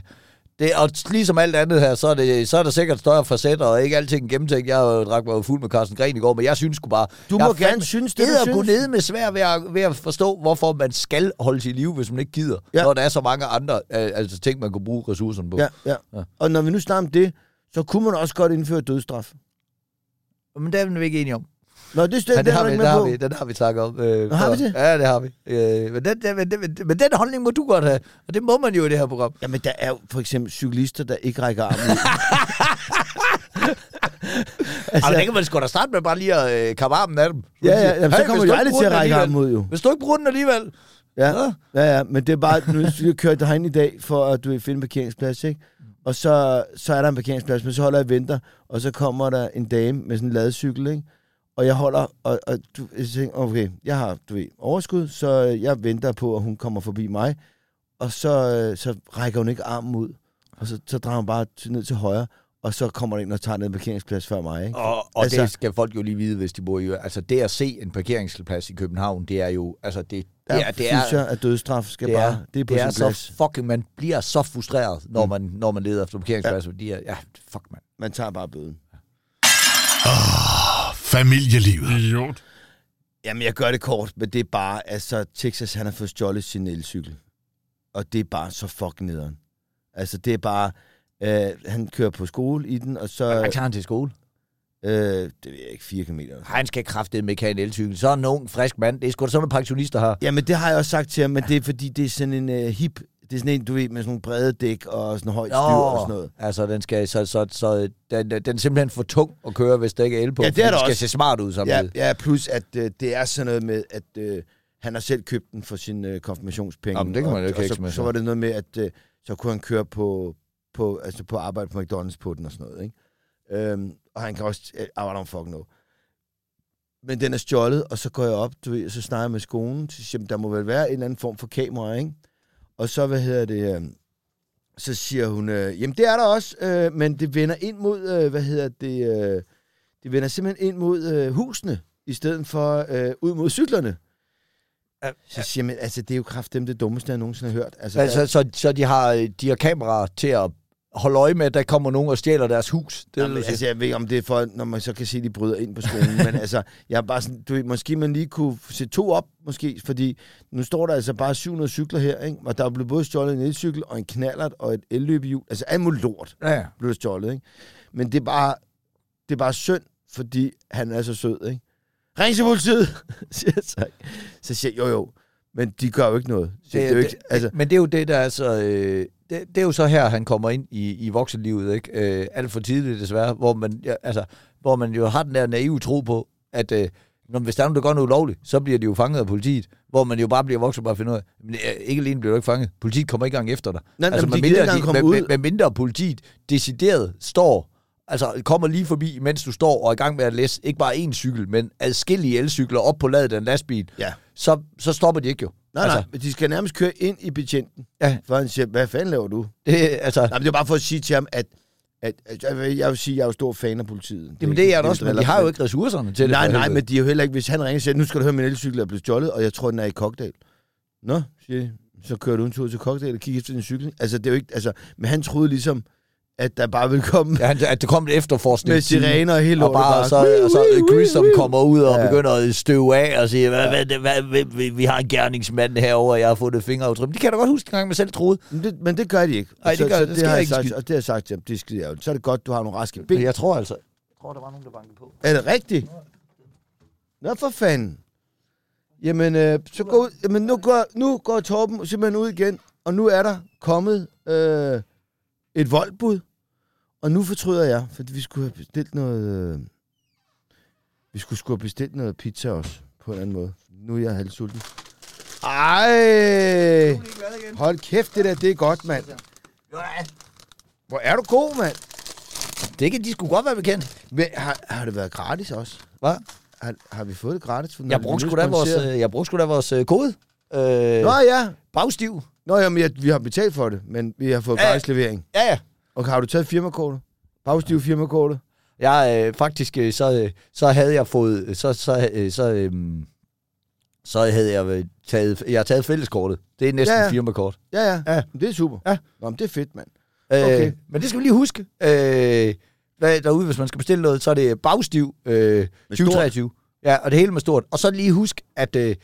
det, og ligesom alt andet her, så er, det, så er der sikkert større facetter, og ikke alting gennemtænkt. Jeg har jo drak mig fuld med Carsten Gren i går, men jeg synes sgu bare... Du jeg må er gerne fandme- synes det, det du synes. ned med svær ved at, ved at forstå, hvorfor man skal holde sit liv, hvis man ikke gider. Ja. Når der er så mange andre øh, altså ting, man kunne bruge ressourcerne på. Ja, ja, Ja. Og når vi nu snakker om det, så kunne man også godt indføre dødsstraf. Men det er vi ikke enige om. Nå, det, det, Ja, det, er har vi, det, har vi, den har vi snakket om. Øh, Nå, har vi det? Ja, det har vi. Øh, men, den, den, men, den, men den holdning må du godt have. Og det må man jo i det her program. Jamen, der er jo for eksempel cyklister, der ikke rækker armen ud. Altså, det kan man sgu da starte med bare lige at øh, kappe armen af dem. ja, ja, jamen, så kommer du aldrig til at den række armen ud, jo. Hvis du ikke bruger den alligevel, Ja, Ja. ja, ja, men det er bare, nu skal jeg køre herind i dag, for at du vil finde en parkeringsplads, ikke? Og så, så er der en parkeringsplads, men så holder jeg og venter, og så kommer der en dame med sådan en ladecykel, ikke? Og jeg holder, og, og du, jeg tænker, okay, jeg har du ved, overskud, så jeg venter på, at hun kommer forbi mig. Og så, øh, så rækker hun ikke armen ud, og så, så drejer hun bare ned til højre, og så kommer der ind og tager ned en parkeringsplads før mig, ikke? Og, og Altså- det skal folk jo lige vide, hvis de bor i... Altså, det at se en parkeringsplads i København, det er jo... Altså, det, det, Ja, er, det, er, synes jeg, at dødsstraf skal det bare, er, det er på det er sin plads. så fucking... Man bliver så frustreret, når, man, når man leder efter parkeringspladser. Ja. Er, ja, fuck, man. Man tager bare bøden. Familielivet. Idiot. Jamen, jeg gør det kort, men det er bare, altså, Texas, han har fået stjålet sin elcykel. Og det er bare så fucking nederen. Altså, det er bare, øh, han kører på skole i den, og så, Hvad tager han til skole? øh, det ved jeg ikke, fire kilometer. Han skal kraftedeme med en elcykel. Så er en ung, frisk mand. Det er sgu da sådan, nogle pensionister har. Jamen, det har jeg også sagt til ham, men det er fordi, det er sådan en uh, hip, det er sådan en, du ved, med sådan nogle brede dæk og sådan højt styr og sådan noget. Altså, den skal, så, så, så den, den er simpelthen for tung at køre, hvis der ikke er el på. Ja, det er der den skal også. se smart ud Ja, samtidig. ja, plus at uh, det er sådan noget med, at uh, han har selv købt den for sin uh, konfirmationspenge. Jamen, det kan man og, jo ikke og hækse så, med, så så. var det noget med, at uh, så kunne han køre på, på, altså på arbejde på McDonald's på den og sådan noget, ikke? Øhm, og han kan også, uh, I don't fucking know. Men den er stjålet, og så går jeg op, du ved, og så snakker jeg med skolen, så siger der må vel være en eller anden form for kamera, ikke? Og så, hvad hedder det, øh, så siger hun, øh, jamen det er der også, øh, men det vender ind mod, øh, hvad hedder det, øh, det vender simpelthen ind mod øh, husene, i stedet for øh, ud mod cyklerne. Ja, Så siger man, altså det er jo kraftedeme det dummeste, jeg nogensinde har hørt. Altså, Altså, så, så de, har, de har kameraer til at holde øje med, at der kommer nogen og stjæler deres hus. Det Jamen, altså, jeg ved ikke, om det er for, når man så kan se, at de bryder ind på skolen. men altså, jeg er bare sådan, du ved, måske man lige kunne sætte to op, måske, fordi nu står der altså bare 700 cykler her, ikke? og der er blevet både stjålet en elcykel og en knallert og et elløbehjul. Altså, alt muligt lort ja, ja. blev stjålet, ikke? Men det er bare, det er bare synd, fordi han er så sød, ikke? Ring til politiet, siger jeg så. Så siger jeg, jo jo, men de gør jo ikke noget. Så det, det, er jo ikke, altså, Men det er jo det, der er så... Øh, det, det er jo så her, han kommer ind i, i voksenlivet, ikke? Øh, alt for tidligt desværre, hvor man, ja, altså, hvor man jo har den der naive tro på, at øh, når, hvis der er nogen, der gør noget ulovligt, så bliver de jo fanget af politiet, hvor man jo bare bliver voksen og bare finder ud af, men ikke alene bliver du ikke fanget, politiet kommer ikke engang efter dig. Nej, nej, men de med mindre, komme med, ud. med, med mindre politiet decideret står, altså kommer lige forbi, mens du står og er i gang med at læse ikke bare én cykel, men adskillige elcykler op på ladet af en lastbil, ja. så, så stopper de ikke jo. Nej, nej, men de skal nærmest køre ind i betjenten, Ja. for han siger, hvad fanden laver du? Det, altså, Nej, men det er bare for at sige til ham, at, at, at jeg, vil, jeg vil sige, at jeg er jo stor fan af politiet. Jamen det er jeg også, men de har jo ikke ressourcerne til det. Nej, for nej, helvede. men de er jo heller ikke, hvis han ringer og siger, nu skal du høre, min elcykel er blevet stjålet, og jeg tror, den er i Kokdal. Nå, siger de. Så kører du en tur til Kokdal og kigger efter din cykel. Altså, det er jo ikke, altså, men han troede ligesom, at der bare ville komme Ja, at det kom et efterforskning. med sirener og hele og lortet. bare, så, og så Grissom kommer ud og Ja. begynder at støve af og siger, hvad, hvad, hvad, hvad, vi, vi har en gerningsmand herovre, og jeg har fundet fingeraftryk. Men Det kan jeg da godt huske, en gang man selv troede. Men det, men det gør de ikke. Nej, det gør- så det sker har jeg ikke sagt. Og det har jeg sagt til ham, det er skide ærgerligt. Så er det godt, du har nogle raske ben. Men jeg tror altså... Jeg tror, der var nogen, der bankede på. Er det rigtigt? Nå for fanden. Jamen, øh, så gå ud. Jamen, nu går, nu går Torben simpelthen ud igen, og nu er der kommet øh, et voldbud. Og nu fortryder jeg, fordi vi skulle have bestilt noget... Øh, vi skulle skulle have bestilt noget pizza også, på en anden måde. Nu er jeg halvsulten. Ej! Hold kæft, det der, det er godt, mand. Hvor er du god, mand. Det kan de skulle godt være bekendt. Men, har, har det været gratis også? Hvad? Har, har vi fået det gratis? når Jeg brugte blev sgu da vores, øh, jeg brugte sgu da vores øh, kode. Øh, Nå ja. bagstiv. Nå jamen, jeg, vi har betalt for det, men vi har fået Ja. levering. Ja, ja. Og har du taget firmakortet? Bagstiv firmakortet? Jeg øh, faktisk, øh, så, øh, så havde jeg fået, så, så, øh, så, øh, så havde jeg øh, taget, jeg har taget fælleskortet. Det er næsten Ja, ja, firmakort. Ja, ja. Ja. Det er super. Ja. Nå, men det er fedt, mand. Okay. Okay. Øh, men det skal vi lige huske. Øh, hvad, derude, hvis man skal bestille noget, så er det bagstiv øh, Med 2023. Ja, og det hele med stort. Og så lige husk, at, øh,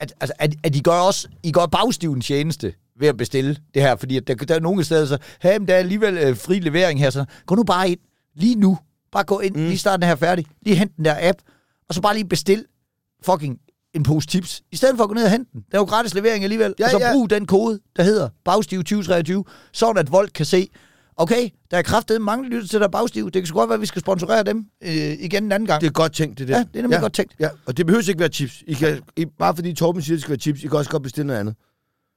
at, altså, at, at I gør også I gør bagstiv en tjeneste ved at bestille det her, fordi at der, der er nogle steder, så hey, men der er alligevel øh, fri levering her, så gå nu bare ind, lige nu, bare gå ind, mm. lige start den her færdig, lige hent den der app, og så bare lige bestil fucking en pose tips, i stedet for at gå ned og hente den. Der er jo gratis levering alligevel, Ja, og så ja. brug den kode, der hedder bagstiv 2023, sådan at Volt kan se, okay, der er kraftet mange lytter til der er bagstiv, det kan sgu godt være, at vi skal sponsorere dem øh, igen en anden gang. Det er godt tænkt, det der. Ja, det er nemlig godt tænkt. Ja, og det behøver ikke være chips. I kan, I, bare fordi Torben siger, det skal være chips, I kan også godt bestille noget andet.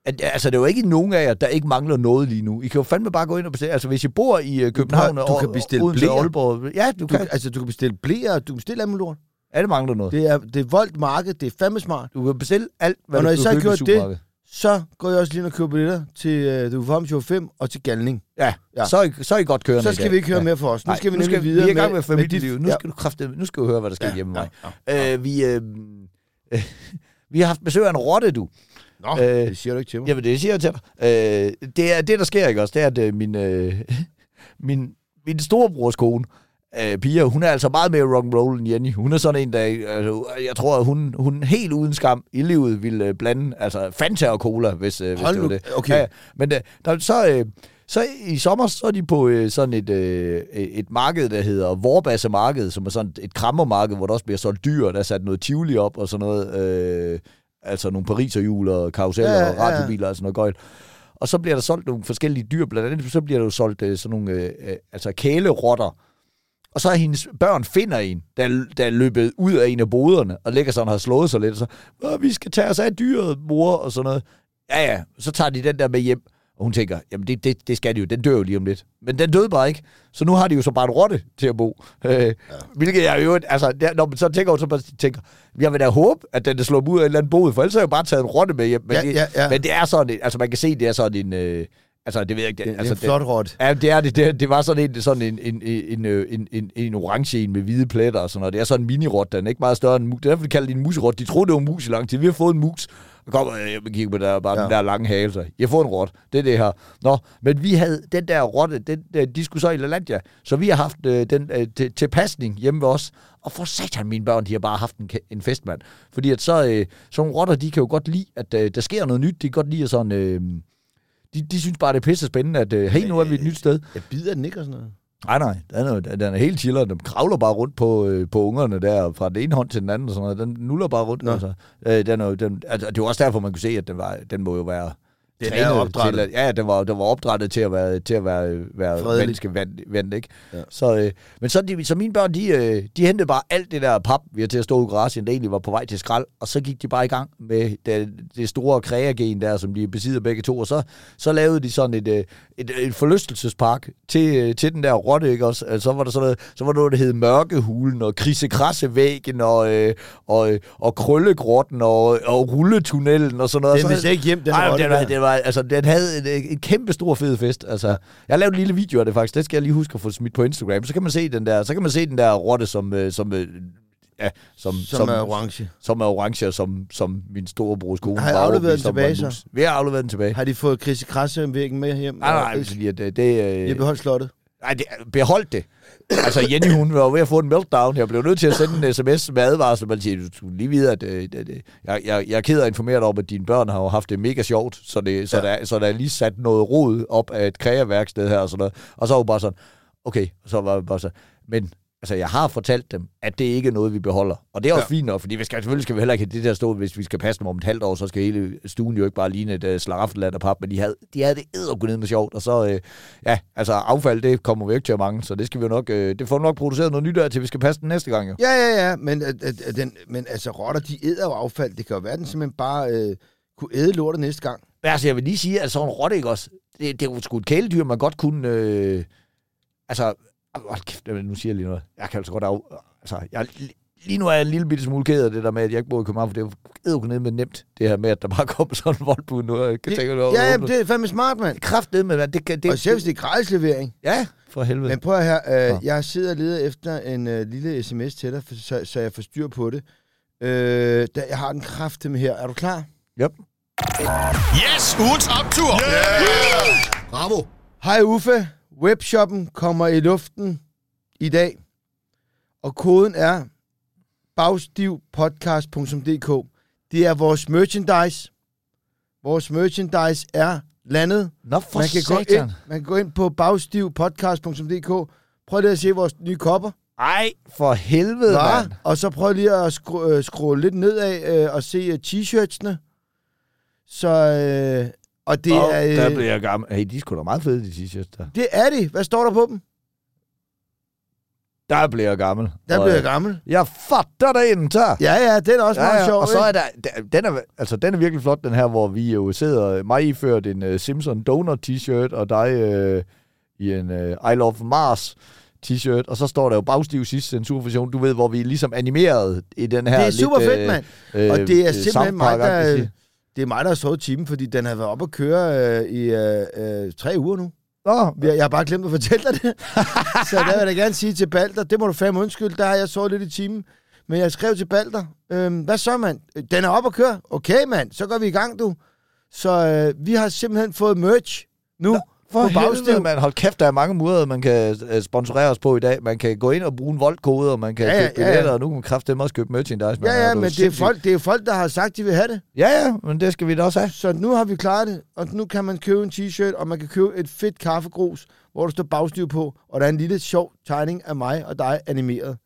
At, altså, det er jo ikke nogen af jer, der ikke mangler noget lige nu. I kan jo fandme bare gå ind og bestille. Altså, hvis I bor i øh, København du kan og bestille Odense og. Aalborg. Ja, du Du, kan. altså, du kan bestille blæer, du kan bestille alt lort. Ja, det mangler noget. Det er, det er voldt marked, det er fandme smart. Du kan bestille alt, hvad Og du når I kan så har gjort det. Så går jeg også lige ind og køber billetter til uh, The Reform Show 5 og til Galning. Ja, Ja. ja. Så, er I, så er I godt kørende Så skal vi ikke høre ja. mere for os. Nu Nej, skal vi nu nemlig skal, videre vi er i gang med med familieliv. Nu ja. skal du kræfte, nu skal du høre, hvad der sker Ja, hjemme med ja, mig. Øh, vi, øh, øh, vi har haft besøg af en rotte, du. Nå, Øh, det siger du ikke til mig. Jamen, det siger jeg til dig. Øh, det, er, det, der sker ikke også, det er, at øh, min, øh, min, min storebrors kone, øh, Pia, hun er altså meget mere rock'n'roll end Jenny. Hun er sådan en, der, altså, jeg tror, at hun, hun helt uden skam i livet ville øh, blande, altså Fanta og Cola, hvis, øh, hvis Hold det var det. okay. Ja, ja. men øh, der, så, øh, så i sommer, så er de på øh, sådan et, øh, et marked, der hedder Vorbasse Marked, som er sådan et krammermarked, hvor der også bliver solgt dyr, der er sat noget tivoli op og sådan noget, øh, altså nogle pariserhjul og karuseller Ja, ja, ja, og radiobiler og sådan noget gøjl. Og så bliver der solgt nogle forskellige dyr, blandt andet så bliver der jo solgt øh, sådan nogle øh, øh, altså kælerotter. Og så er hendes børn finder en, der, der er løbet ud af en af boderne, og ligger sådan og har slået sig lidt, og så, "Åh, vi skal tage os af dyret, mor, og sådan noget. Ja, ja, så tager de den der med hjem, og hun tænker, jamen det, det, det skal de jo, den dør jo lige om lidt. Men den døde bare ikke, så nu har de jo så bare en rotte til at bo. Øh, ja. Hvilket jeg jo, altså, der, når man så tænker, så bare tænker, jeg vil da håbe, at den er slået ud af et eller andet bod, for ellers har jeg jo bare taget en rotte med hjem. Men, Ja, det, ja, ja. men det er sådan, en- altså man kan se, det er sådan en, øh, altså det ved jeg ikke, Det, det er altså, en flot rot. Ja, det er det. Det, det var sådan en, sådan en, en, en, en, en, en, en orange en med hvide pletter og sådan noget. Det er sådan en minirot, den er ikke meget større end en mus. Det er derfor, de kalder det en musrot. De troede, det var en mus i lang tid. Vi har fået en mus. Og kommer jeg og kigger på der, bare ja. Den der lange hale. Så. Jeg har fået en rot. Det er det her. Nå, men vi havde den der rotte, den, øh, de skulle så i LaLandia. Så vi har haft øh, den øh, til, til pasning hjemme ved os. Og for satan, mine børn, de har bare haft en, en festmand. Fordi at så, øh, sådan rotter, de kan jo godt lide, at øh, der sker noget nyt. De kan godt lide at sådan... Øh, de, de synes bare, det er pisse spændende, at øh, hey, nu er vi et nyt sted. Jeg bider den ikke og sådan noget. Nej, nej, den er, den er helt chiller. Den kravler bare rundt på, øh, på ungerne der, fra den ene hånd til den anden og sådan noget. Den nuller bare rundt. Nå. Altså. Øh, den er, jo- den, altså, det var også derfor, man kunne se, at den, var, den må jo være Den er opdrættet. Til, at, ja, den var, den var opdrettet til at være, til at være, være menneskevendt, ikke? Ja. Så, øh, men så, de, så mine børn, de, øh, de hentede bare alt det der pap, vi har til at stå i garagen, der egentlig var på vej til skrald, og så gik de bare i gang med det, det store kreagen der, som de besidder begge to, og så, så lavede de sådan et, øh, et, et forlystelsespark til, øh, til den der rotte, ikke også? Altså, så var der sådan noget, så var der noget, der hed Mørkehulen, og Krisekrassevæggen, og, øh, og, og Krøllegrotten, og, og Rulletunnelen, og sådan noget. Den Så- vil slet ikke hjem, den Ej, rotte den, den, var, altså, den havde en, en kæmpe stor fed fest. Altså, jeg lavet en lille video af det faktisk. Det skal jeg lige huske at få smidt på Instagram. Så kan man se den der, så kan man se den der rotte, som, øh, som, øh, ja, som, Som, er orange. som er orange, og som, som min storebrors kone Har var afleveret den tilbage, mus. Vi har afleveret den tilbage. Har de fået Chris Krasse-væggen med hjem? Nej, nej, øh, det, De øh, har beholdt slottet. nej, det, beholdt det. Altså, Jenny, hun var ved at få en meltdown. Jeg blev nødt til at sende en sms med advarsel. Man siger, du skulle lige vide, at øh, det, det, jeg, jeg, jeg er ked af at informere dig om, at dine børn har jo haft det mega sjovt. Så, det, så, Ja. der, så der er lige sat noget rod op af et kreaværksted her og sådan noget. Og så var hun bare sådan, okay, så var jeg bare sådan, men altså, jeg har fortalt dem, at det ikke er noget, vi beholder. Og det er også ja. fint nok, fordi vi skal, selvfølgelig skal vi heller ikke have det der stå, hvis vi skal passe dem om et halvt år, så skal hele stuen jo ikke bare ligne et uh, slaraffenland af pap, men de havde, de havde det eddergundet med sjovt, og så, øh, ja, altså affald, det kommer vi ikke til at mange, så det skal vi nok, øh, det får nok produceret noget nyt af, til vi skal passe den næste gang jo. Ja, ja, ja, men, at, at, at den, men altså, rotter, de æder jo affald. Det kan jo være, at den simpelthen bare øh, kunne æde lortet næste gang. Men altså, jeg vil lige sige, at sådan en rotte, ikke også, det, det er jo sgu et kæledyr, man godt kunne, øh, altså, hold kæft, nu siger jeg lige noget, jeg kan altså godt af, altså, jeg, lige nu er jeg en lille bitte smule ked af det der med, at jeg ikke bor i København, for det er jo ned med nemt, det her med, at der bare kommer sådan en voldbud nu, jeg kan tænke, Det, ja, jamen, det er fandme smart, mand. kraft ned med, det kan, det, Og selv det er gratis levering. ja, for helvede. Men prøv her, øh, jeg sidder og leder efter en øh, lille sms til dig, for, så, så jeg får styr på det. Øh, der, jeg har den kraft med her. Er du klar? Yep. Yes, ugens optur. Yeah. Bravo. Hej Uffe, webshoppen kommer i luften i dag, og koden er bagstivpodcast.dk. Det er vores merchandise. Vores merchandise er landet. Nå, for Man kan, gå satan. ind, man kan gå ind på bagstivpodcast.dk. Prøv lige at se vores nye kopper. Ej, for helvede, Hva? mand. Og så prøv lige at skru, øh, skrue lidt nedad øh, og se øh, t-shirtsene. Så, øh, og det Åh, er... der Øh, bliver jeg gammel. Hey, de er sgu da meget fede, de t-shirts der. det er det. Hvad står der på dem? Der bliver jeg gammel. Der blev jeg øh, gammel. Jeg fatter det inden tør. Ja, ja, den er også Ja, meget ja, sjov. og så er der, der- den er, altså, den er virkelig flot, den her, hvor vi jo sidder, mig iført en uh, Simpson Donut t-shirt, og dig uh, i en uh, I Love Mars t-shirt, og så står der jo bagstiv sidste censurversion, du ved, hvor vi er ligesom animeret i den her Det er super lidt, fedt, mand. øh, Og det er øh, simpelthen mig, der. Det er mig, der har sovet timen, fordi den har været op at køre øh, i øh, øh, tre uger nu. Nå, Jeg jeg har bare glemt at fortælle dig det. så der vil jeg gerne sige til Balder, det må du fandme undskylde, der har jeg sovet lidt i timen. Men jeg skrev til Balder, øhm, hvad så, mand? Den er op at køre. Okay, mand, så går vi i gang, du. Så øh, vi har simpelthen fået merch nu. For på bagstiv. man. Hold kæft, der er mange måder, man kan øh, sponsorere os på i dag. Man kan gå ind og bruge en voldkode, og man kan Ja, ja, købe ja, ja. billetter, og nu kan man kraftedeme også købe merchandise. Ja, ja, du men det er, folk, det er folk, der har sagt, de vil have det. Ja, ja, men det skal vi da også have. Så nu har vi klaret det, og nu kan man købe en t-shirt, og man kan købe et fedt kaffegrus, hvor der står bagstiv på, og der er en lille sjov tegning af mig og dig animeret.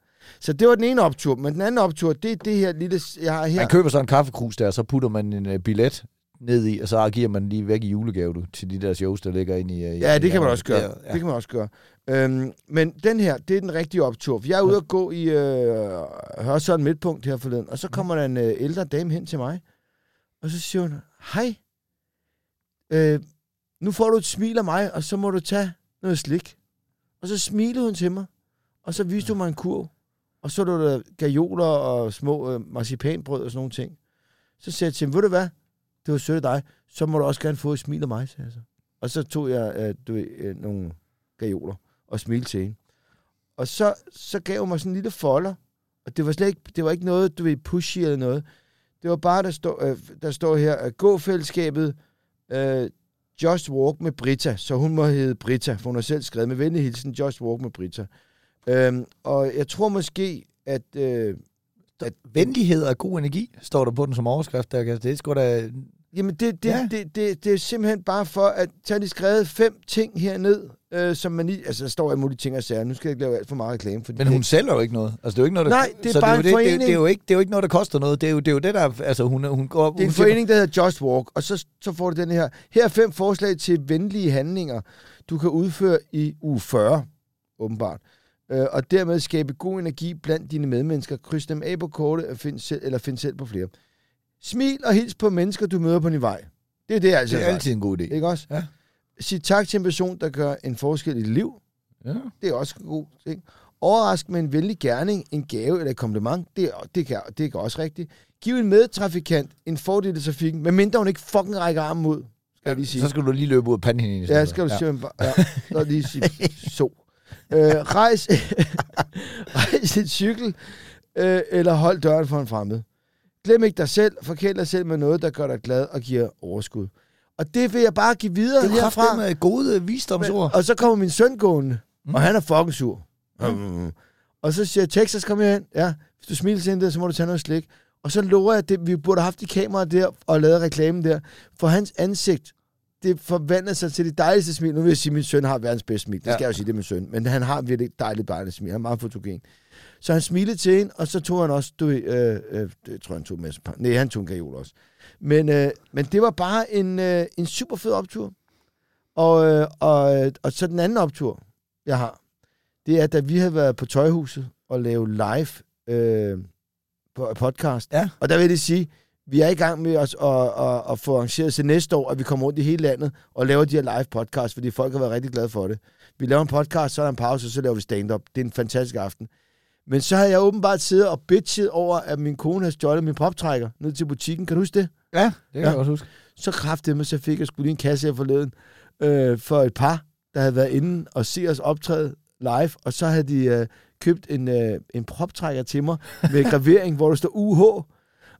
Så det var den ene optur, men den anden optur, det er det her lille, jeg har her. Man køber så en kaffekrus der, så putter man en uh, billet ned i, og så giver man lige væk i julegave du, til de der shows, der ligger inde i... Uh, Ja, det kan man også gøre. Ja, Ja. Det kan man også gøre. Øhm, men den her, det er den rigtige optur. For jeg er ude at gå i øh, Hørsholm Midtpunkt her forleden, og så kommer der en øh, ældre dame hen til mig, og så siger hun, hej, øh, nu får du et smil af mig, og så må du tage noget slik. Og så smilede hun til mig, og så viste hun mig en kurv, og så var der gajoler og små øh, marcipanbrød og sådan nogle ting. Så sagde jeg til hende, ved du hvad, det var sødt af dig, så må du også gerne få et smil af mig, sagde jeg så. Og så tog jeg øh, du øh, nogle gajoler og smilte til hende. Og så, så gav hun mig sådan en lille folder, og det var slet ikke, det var ikke noget, du ved, pushy eller noget. Det var bare, der står, øh, der står her, at gå-fællesskabet øh, Just Walk med Brita, så hun må hedde Brita, for hun har selv skrevet med venlig hilsen, Just Walk med Brita. Øhm, og jeg tror måske, at... Øh, At venlighed og god energi, står der på den som overskrift. Der. Det er sgu da... Jamen, det, det, Ja. det, det, det er simpelthen bare for at tage de skrevet fem ting herned, øh, som man lige... Altså, der står alle mulige ting og sager. Nu skal jeg ikke lave alt for meget reklame. Fordi Men hun sælger jo ikke noget. Altså, det er jo ikke noget, der... Nej, det er så bare det, er en det, det, er jo- forening. det, er jo ikke, det er jo ikke noget, der koster noget. Det er jo det, er jo det der... Altså, hun, hun går... Det er en siger- forening, der hedder Just Walk, og så, så får du den her. Her er fem forslag til venlige handlinger, du kan udføre i uge 40, åbenbart. Øh, og dermed skabe god energi blandt dine medmennesker. Kryds dem af på kortet og find selv, eller find selv på flere. Smil og hils på mennesker, du møder på din vej. Det er det, altid Det er altid en god idé. Ikke også? Ja. Sig tak til en person, der gør en forskel i dit liv. Ja. Det er også en god ting. Overrask med en venlig gerning, en gave eller et kompliment. Det, er, det, kan, det er også rigtigt. Giv en medtrafikant en fordel i trafikken, medmindre hun ikke fucking rækker armen ud. Skal lige sige. Så skal du lige løbe ud af panden hende. Ja, skal du ja. sige, ja, så lige sige så. Øh, rejs, rejs et cykel, øh, eller hold døren for en fremmed. Glem ikke dig selv, forkæl dig selv med noget, der gør dig glad og giver overskud. Og det vil jeg bare give videre Det er herfra. kraftigt med gode visdomsord. Og så kommer min søn gående, Mm. og han er fucking sur. Mm. Og så siger jeg, Texas, kom herhen. Ja, hvis du smiler til der, så må du tage noget slik. Og så lover jeg, at det, vi burde have haft de kameraer der, og lavet reklamen der. For hans ansigt, det forvandler sig til det dejligste smil. Nu vil jeg sige, at min søn har verdens bedste smil. Det skal Ja. jeg jo sige, det er min søn. Men han har virkelig dejligt, dejligt smil. Han er meget fotogen. Så han smilede til hende, og så tog han også, du øh, øh, det tror jeg, han tog med. Nej, han tog en gajol også. Men, øh, men det var bare en, øh, en super fed optur. Og, øh, og, øh, og så den anden optur, jeg har, det er, da vi havde været på Tøjhuset og lavet live øh, på podcast. Ja. Og der vil jeg sige, vi er i gang med os at, at, at få arrangeret til næste år, at vi kommer rundt i hele landet og laver de her live podcast, fordi folk har været rigtig glade for det. Vi laver en podcast, så er der en pause, og så laver vi stand-up. Det er en fantastisk aften. Men så har jeg åbenbart siddet og bitchet over, at min kone har stjålet min poptrækker ned til butikken. Kan du huske det? Ja, det kan Ja. jeg også huske. så kraftedeme, så fik jeg skulle lige en kasse her forleden øh, for et par, der havde været inde og se os optræde live, og så havde de øh, købt en, øh, en proptrækker til mig med gravering, hvor der står UH.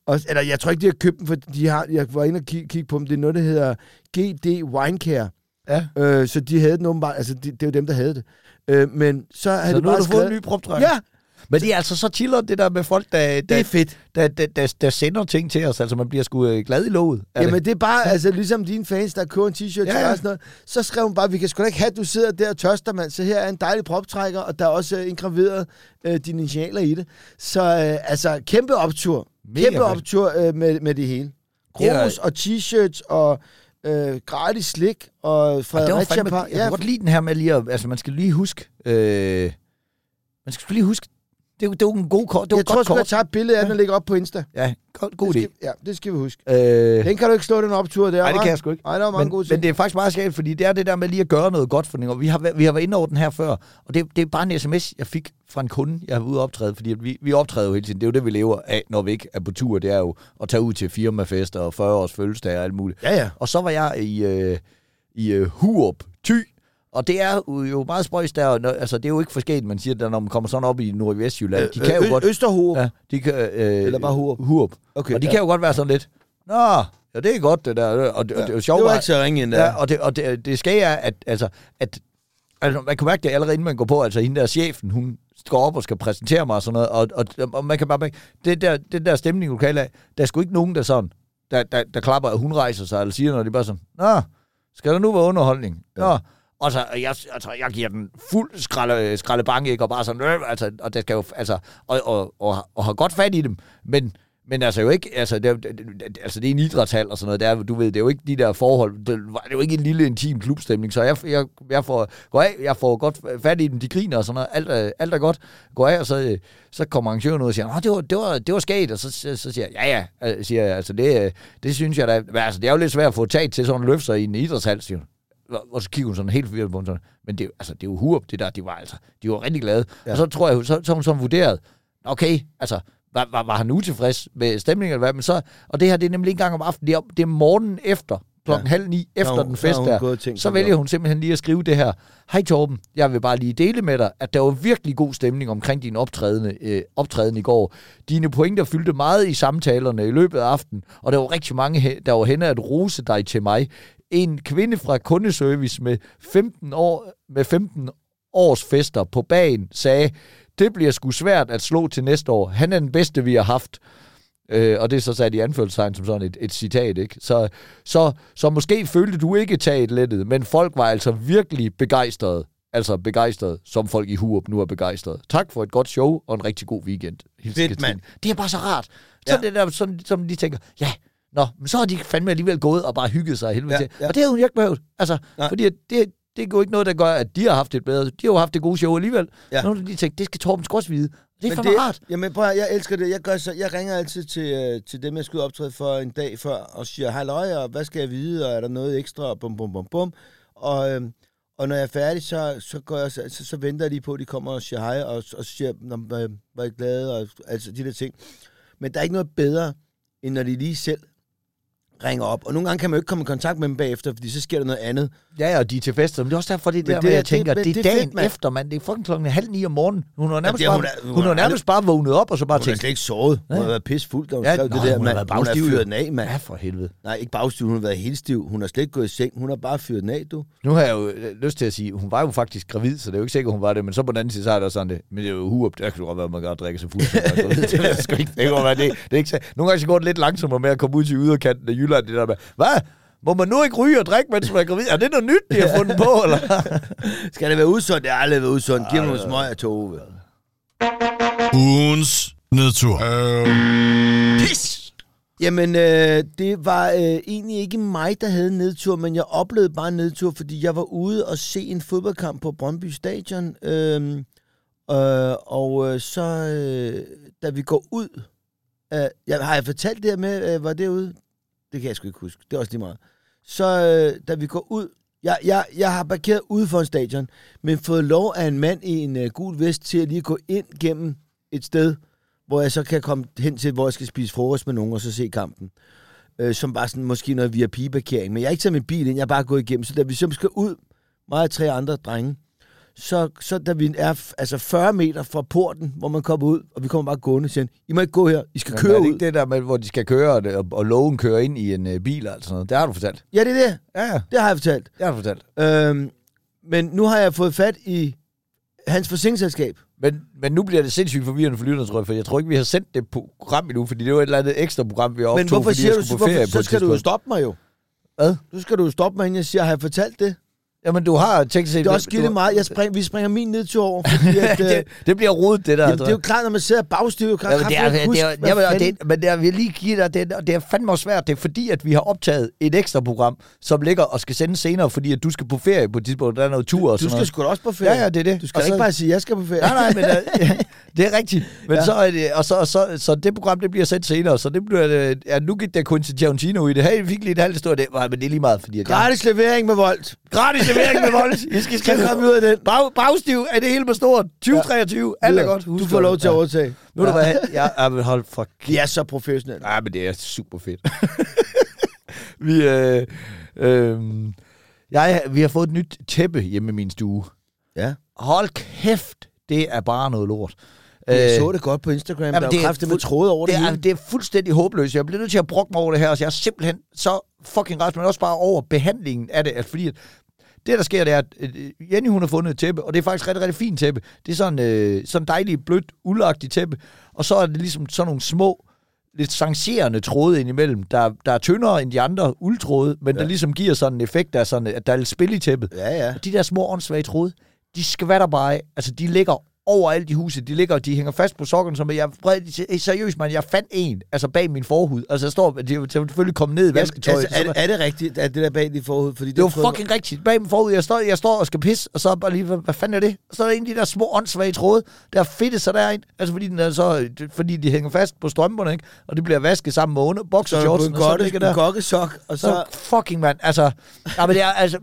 Og, eller jeg tror ikke, de har købt dem, for de har, jeg var inde og kigge, kigge på dem. Det er noget, der hedder GD Winecare. Ja. Øh, så de havde den åbenbart, altså de, det er jo dem, der havde det. Øh, men så havde Så de nu har bare du fået en skrevet... ny proptræk. Ja, Men det er altså så chiller, det der med folk, der, det er der, fedt. der, der, der, der sender ting til os. Altså, man bliver sgu øh, glad i låget. Jamen det. det er bare, altså ligesom dine fans, der køber en t-shirt ja. ja. og sådan noget, så skrev hun bare, vi kan sgu da ikke have, at du sidder der og tørster, mand. Så her er en dejlig proptrækker, og der er også øh, indgraveret øh, dine initialer i det. Så øh, altså, kæmpe optur. Mega kæmpe fedt. optur øh, med, med det hele. Grus og t-shirts og øh, gratis slik og Fredericia Park. jeg kan godt lide den her med lige at, altså man skal lige huske, øh, man skal skal lige huske, det er jo, det er jo en god kort. Det Jeg tror, godt sgu, jeg kort. tager et billede af den og lægger op på Insta. Ja, god, god idé. skal, ja, det skal vi huske. Øh, Den kan du ikke slå den optur der, Nej, det kan jeg sgu ikke. Nej, der var mange men, gode ting. men det er faktisk meget skægt, fordi det er det der med lige at gøre noget godt for den. Vi har, vi har været inde over den her før, og det, det er bare en sms, jeg fik fra en kunde, jeg har ude optræde, fordi vi, vi optræder jo hele tiden. Det er jo det, vi lever af, når vi ikke er på tur. Det er jo at tage ud til firmafester og 40 års fødselsdag og alt muligt. Ja, ja. Og så var jeg i, øh, i øh, Hurup, Thy, og det er jo- meget spøjs der. altså, det er jo ikke for sket, man siger, det, når man kommer sådan op i Nordvestjylland. De kan jo Ø- godt... Østerhovev. Ja, de kan, øh, Eller bare Hurup? Hurup. Okay, og de ja. kan jo godt være sådan lidt, Nå, ja, det er godt det der. Og det, ja. og det er jo sjovt. Det var var- ikke så ringe endda. Ja, og det, og det, det skal er, at, altså, at altså, man kan mærke det allerede, inden man går på. Altså, hende der chefen, hun går op og skal præsentere mig og sådan noget. Og, og, og man kan bare mærke, det der, det der stemning, du kan af, der er sgu ikke nogen, der sådan, der, der, der klapper, at hun rejser sig, eller siger noget. De er bare sådan, Nå, skal der nu være underholdning? Nå. Og så, jeg, altså, jeg giver den fuld skralde, skralde ikke? Og bare sådan, øh, altså, og det skal jo, altså, og, og, og, og har godt fat i dem, men, men altså jo ikke, altså det, det, det- altså det er en idrætshal og sådan noget, det er, du ved, det er jo ikke de der forhold, det, det er jo ikke en lille intim klubstemning, så jeg, jeg, jeg får, går af, jeg får godt fat i dem, de griner og sådan noget, alt, er- alt er godt, går af, og så, så kommer arrangøren ud og siger, det var, det var, det var skægt, og så, så, så siger jeg, ja ja, øh, siger jeg, altså det, øh, det synes jeg da, altså det er jo lidt svært at få tag til sådan en løfter i en idrætshal, siger. Og- så kigger hun sådan helt forvirret på sådan, men det, altså, det er jo hurup, det der, de var altså, de var rigtig glade. Ja. Og så tror jeg, så, så hun sådan vurderet, okay, altså, var, var, var han utilfreds med stemningen eller hvad, men så, og det her, det er nemlig ikke engang om aftenen, det er, det er morgenen efter, klokken ja. halv ni, efter hun- den fest der, tænkt så vælger hun simpelthen lige at skrive det her. Hej Torben, jeg vil bare lige dele med dig, at der var virkelig god stemning omkring din optræden, øh, optræden i går. Dine pointer fyldte meget i samtalerne i løbet af aftenen, og der var rigtig mange, der var henne at rose dig til mig. En kvinde fra kundeservice med 15 år, med 15 års fester på bagen sagde, det bliver sgu svært at slå til næste år. Han er den bedste, vi har haft. Øh, og det er så sat i anførselstegn som sådan et, et citat, ikke? Så, så, så måske følte du ikke taget lettet, men folk var altså virkelig begejstrede. Altså begejstrede, som folk i Hurup nu er begejstrede. Tak for et godt show og en rigtig god weekend. Fedt, mand. Det er bare så rart. Så Ja. det der, sådan, som de tænker, ja, Nå, men så har de fandme alligevel gået og bare hygget sig helvede Ja, til. ja. Og det har hun jo ikke behøvet. Altså, Nej. fordi det, det er jo ikke noget, der gør, at de har haft det bedre. De har jo haft det gode show alligevel. Ja. Nu har de tænkt, det skal Torben også vide. Det er Men fandme rart. Jamen prøv jeg elsker det. Jeg, gør så, jeg ringer altid til, øh, til dem, jeg skal optræde for en dag før, og siger, halløj, og hvad skal jeg vide, og er der noget ekstra, og bum, bum, bum, bum. Og, øh, og når jeg er færdig, så, så, går jeg, så, så, venter jeg lige på, at de kommer og siger hej, og, og siger, var, var I glade, og altså de der ting. Men der er ikke noget bedre, end når de lige selv ringer op. Og nogle gange kan man jo ikke komme i kontakt med dem bagefter, fordi så sker der noget andet. Ja, og de er til fester. Men det er også derfor, det er der, det hvor er- jeg tænker, det- det, det er det dagen fedt, mand. efter, mand. Det er fucking klokken halv ni om morgenen. Hun har nærmest, det er- bare, hun hun hun har nærmest bare vågnet op, og så bare Hun har tænkt, slet ikke sovet. Hun Ja. har været pissfuld, da hun Ja, skrev nå, det der. hun har været hun har fyret den af, mand. ja for helvede. Nej, ikke bagstiv, hun har været helt stiv. Hun har slet ikke gået i seng. Hun har bare fyret den af, du. Nu har jeg jo øh, lyst til at sige, hun var jo faktisk gravid, så det er jo ikke sikkert, hun var det. Men så på den anden side, så er der sådan det. Men det er jo hurup, der kan jo godt være, at man godt drikke sig fuld. det er ikke, det det, det er ikke. Nogle gange så går det lidt langsommere med at komme ud til yderkanten af Jylland. Det der med, hvad? Må man nu ikke ryge og drikke, mens man er gravid? Er det noget nyt, de har fundet på, eller? Skal det være udsundt? Det har aldrig været udsundt. Giv mig nogle smøger til Ove. Ugens nedtur. Øh, Pis! Jamen, øh, det var øh, egentlig ikke mig, der havde nedtur, men jeg oplevede bare nedtur, fordi jeg var ude og se en fodboldkamp på Brøndby Stadion. Øh, øh, og øh, så, øh, da vi går ud... Øh, jeg, har jeg fortalt det her med, øh, var det ude? Det kan jeg sgu ikke huske. Det er også lige meget. Så øh, da vi går ud... Jeg, jeg, jeg har parkeret ude for en stadion, men fået lov af en mand i en øh, gul vest til at lige gå ind gennem et sted, hvor jeg så kan komme hen til, hvor jeg skal spise frokost med nogen og så se kampen. Øh, som bare sådan måske noget VIP-parkering. Men jeg har ikke taget min bil ind, jeg er bare gået igennem. Så da vi så skal ud, mig og tre andre drenge, så, så da vi er altså 40 meter fra porten, hvor man kommer ud, og vi kommer bare gående, siger han, I må ikke gå her, I skal Men køre er det ud. ikke det der med, hvor de skal køre, og, og, og loven kører ind i en øh, bil og sådan noget? Det har du fortalt. Ja, det er det. Ja, ja. Det har jeg fortalt. Det har du fortalt. Øhm, men nu har jeg fået fat i hans forsikringsselskab. Men, men nu bliver det sindssygt forvirrende for lytterne, tror jeg, for jeg tror ikke, vi har sendt det program endnu, fordi det var et eller andet ekstra program, vi optog, Men hvorfor fordi siger jeg du, skulle på ferie hvorfor, på så skal du jo stoppe mig jo. Hvad? Så skal du jo stoppe mig, inden jeg siger, har jeg fortalt det? Jamen, du har tænkt sig... Det er også skille meget. Jeg spring, vi springer min nedtur over, fordi at, øh, det, det bliver rodet, det der. jamen, det er jo klart, når man sidder bagstiv, kan Ja, men det er, det er, huske, det er, jamen, og det, men det er, vil lige give dig, det, er- det er fandme også svært. Det er fordi, at vi har optaget et ekstra program, som ligger og skal sendes senere, fordi at du skal på ferie på et tidspunkt. Der er noget tur og Du sådan skal noget. sgu da også på ferie. Ja, ja, det er det. Du skal Og ikke så- bare sige, at jeg skal på ferie. Nej, nej, men uh, det er rigtigt. Men Ja. så er det, og så, og så, så det program, det bliver sendt senere, så det bliver, ja, nu gik der kun til Tarantino i det. Hey, vi fik lige et halvt stort, det, men det er lige meget, fordi Gratis levering med voldt. gratis levering med vold. I skal Skal skrive komme ud af den. Bag, bagstiv er det hele med stort. 2023, ja. alt er godt. Du Husk får det. lov til at Ja. overtage. Nu er du hvad, jeg, jeg vil holde for De er så professionelle. Nej, men det er super fedt. vi, øh, øh, jeg, vi har fået et nyt tæppe hjemme i min stue. Ja. Hold kæft, det er bare noget lort. Jeg Øh, så det godt på Instagram. Jamen, der er det er med fuld- tråde over det, det, er, det er fuldstændig håbløst. Jeg bliver nødt til at brokke mig over det her, så jeg er simpelthen så fucking ret, men også bare over behandlingen af det. Altså, fordi at det, der sker, det er, at øh, Jenny, hun har fundet et tæppe, og det er faktisk rigtig, rigtig fint tæppe. Det er sådan øh, sådan dejligt, blødt, ulagtigt tæppe, og så er det ligesom sådan nogle små, lidt changerende tråde indimellem, der, der er tyndere end de andre uldtråde, men ja. der ligesom giver sådan en effekt, der er sådan, at der er lidt spil i tæppet. Ja, ja. Og de der små åndssvage tråde, de skvatter bare af. Altså, de ligger overalt i huset. De ligger, de hænger fast på sokken, som jeg hey, seriøst, man, jeg fandt en, altså bag min forhud. Altså, der står, de er selvfølgelig kommet ned i vasketøjet. Altså, er, det, er det rigtigt, at det der bag dit forhud? Fordi det var tror jeg- fucking rigtigt. Bag min forud, jeg står, jeg står og skal pisse, og så bare lige, hvad, hvad fanden er det? Og så er der en af de der små åndssvage tråde, der er fedtet sig derind. Altså fordi, den er så, fordi de hænger fast på strømperne, ikke? Og det bliver vasket sammen med under er boxershortsen, og så ligger der. gokkesok, og så... Så fucking mand, altså, ja, men det er, altså,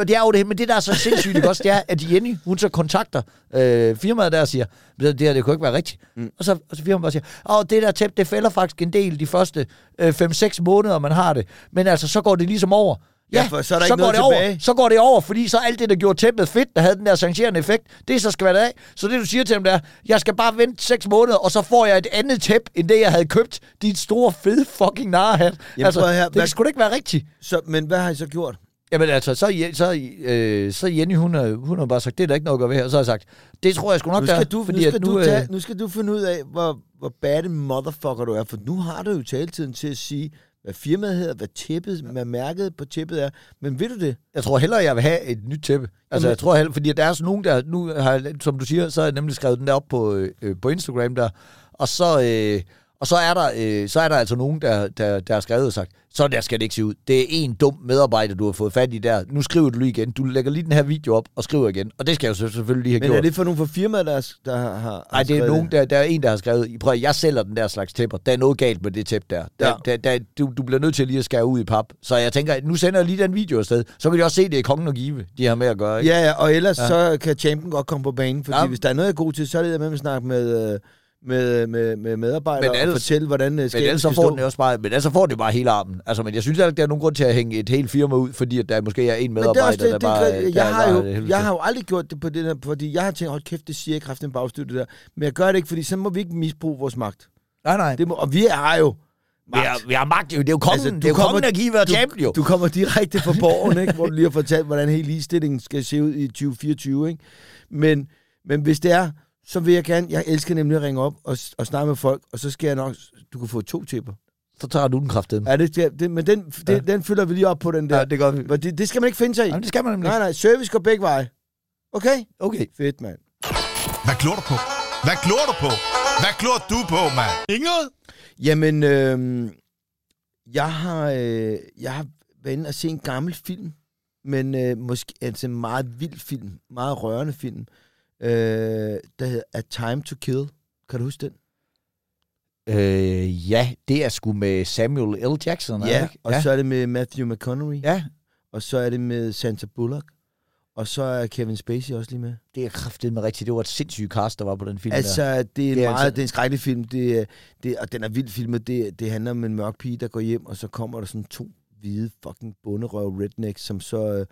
det er jo det, men det der er så sindssygt, ikke også, det er, at Jenny, hun så kontakter øh, firmaet der og siger, det her, det kunne ikke være rigtigt. Mm. Og, så, og så firmaet bare siger, åh, det der tæppe, det fælder faktisk en del de første øh, 5-6 måneder, man har det. Men altså, så går det ligesom over. Ja, for så er der så ikke går noget det over, tilbage. så går det over, fordi så alt det, der gjorde tæppet fedt, der havde den der sanktionerende effekt, det er så skal af. Så det, du siger til dem, der, jeg skal bare vente 6 måneder, og så får jeg et andet tæppe, end det, jeg havde købt. Dit store, fede fucking narhat. Altså, prøv høre, det hvad- skulle da ikke være rigtigt. så, men hvad har I så gjort? Jamen altså, så, så, øh, så Jenny, hun har, hun har bare sagt, det er der ikke noget at gøre ved her. Og så har jeg sagt, det tror jeg sgu nok, Nu der skal, er, du, nu, fordi at skal du øh, tage, nu skal du finde ud af, hvor, hvor bad motherfucker du er, for nu har du jo taletiden til at sige, hvad firmaet hedder, hvad tippet, hvad mærket på tippet er. Men vil du det? jeg tror hellere, jeg vil have et nyt tæppe. Altså, Jamen- jeg tror hellere, fordi der er sådan nogen, der, nu har, som du siger, så har jeg nemlig skrevet den der op på, øh, på Instagram der, og så, øh, og så er der, øh, så er der altså nogen, der, der, der har skrevet og sagt, så der skal det ikke se ud. Det er en dum medarbejder, du har fået fat i der. Nu skriver du lige igen. Du lægger lige den her video op og skriver igen. Og det skal jeg jo selvfølgelig lige have Men gjort. er det for nogle fra firmaet, der, er- der har, har Nej, det er nogen, der, der er en, der har skrevet, prøv jeg sælger den der slags tæpper. Der er noget galt med det tæppe der. der, Ja. der, der du, du bliver nødt til lige at skære ud i pap. Så jeg tænker, nu sender jeg lige den video afsted. Så vil jeg også se, det er kongen og give, de har med at gøre. Ikke? Ja, ja, og ellers ja. så kan champion godt komme på banen, fordi ja. hvis der er noget, jeg er god til, så er det med at snakke med, øh, med, med, med medarbejdere Men og ellers- fortælle, hvordan øh, Men ellers så får den også bare, men ellers så får det bare hele armen. Altså, men jeg synes ikke, der er nogen grund til at hænge et helt firma ud, fordi at der måske er en Men det er medarbejder, det, der bare... det, der jeg, har bare jo, jeg har jo aldrig gjort det på det der, fordi jeg har tænkt, hold kæft, det siger jeg kraften bagstøtte det der. Men jeg gør det ikke, fordi så må vi ikke misbruge vores magt. Nej, nej. Det må, og vi har jo Vi har, vi har magt jo. Det er jo kongen, Altså, altså, du det er jo kommer- kongen, der giver du, champion, jo. du kommer direkte fra borgen, ikke? hvor du lige har fortalt, hvordan hele ligestillingen skal se ud i 2024. Ikke? Men, men hvis det er, så vil jeg gerne, jeg elsker nemlig at ringe op og, og snakke med folk, og så skal jeg nok, du kan få to tipper. Så tager du den kraft Ja, det, skal- det, men den, det, Ja. den fylder vi lige op på den der. Ja, det gør vi. Men det, det skal man ikke finde sig i. Jamen, det skal man nemlig. Nej, nej, service går begge veje. Okay? Okay. Fedt, mand. Hvad glor du på? Hvad glor du på? Hvad glor du på, mand? Inget? Jamen, øh, jeg har, øh, jeg har været inde og se en gammel film, men øh, måske altså en meget vild film, meget rørende film, øh, der hedder A Time to Kill. Kan du huske den? Øh, ja, det er sgu med Samuel L. Jackson, Ja, ikke? og så er det med Matthew McConaughey, ja, og så er det med Sandra Bullock, og så er Kevin Spacey også lige med. det er kraftigt med rigtigt. Det var et sindssygt cast, der var på den film der. Altså, det er, en Det er det er meget, altså- det er en skrækkelig film, det, det, og den er vildt filmet. Det, det handler om en mørk pige, der går hjem, og så kommer der sådan to hvide fucking bunderøv rednecks, som så øh,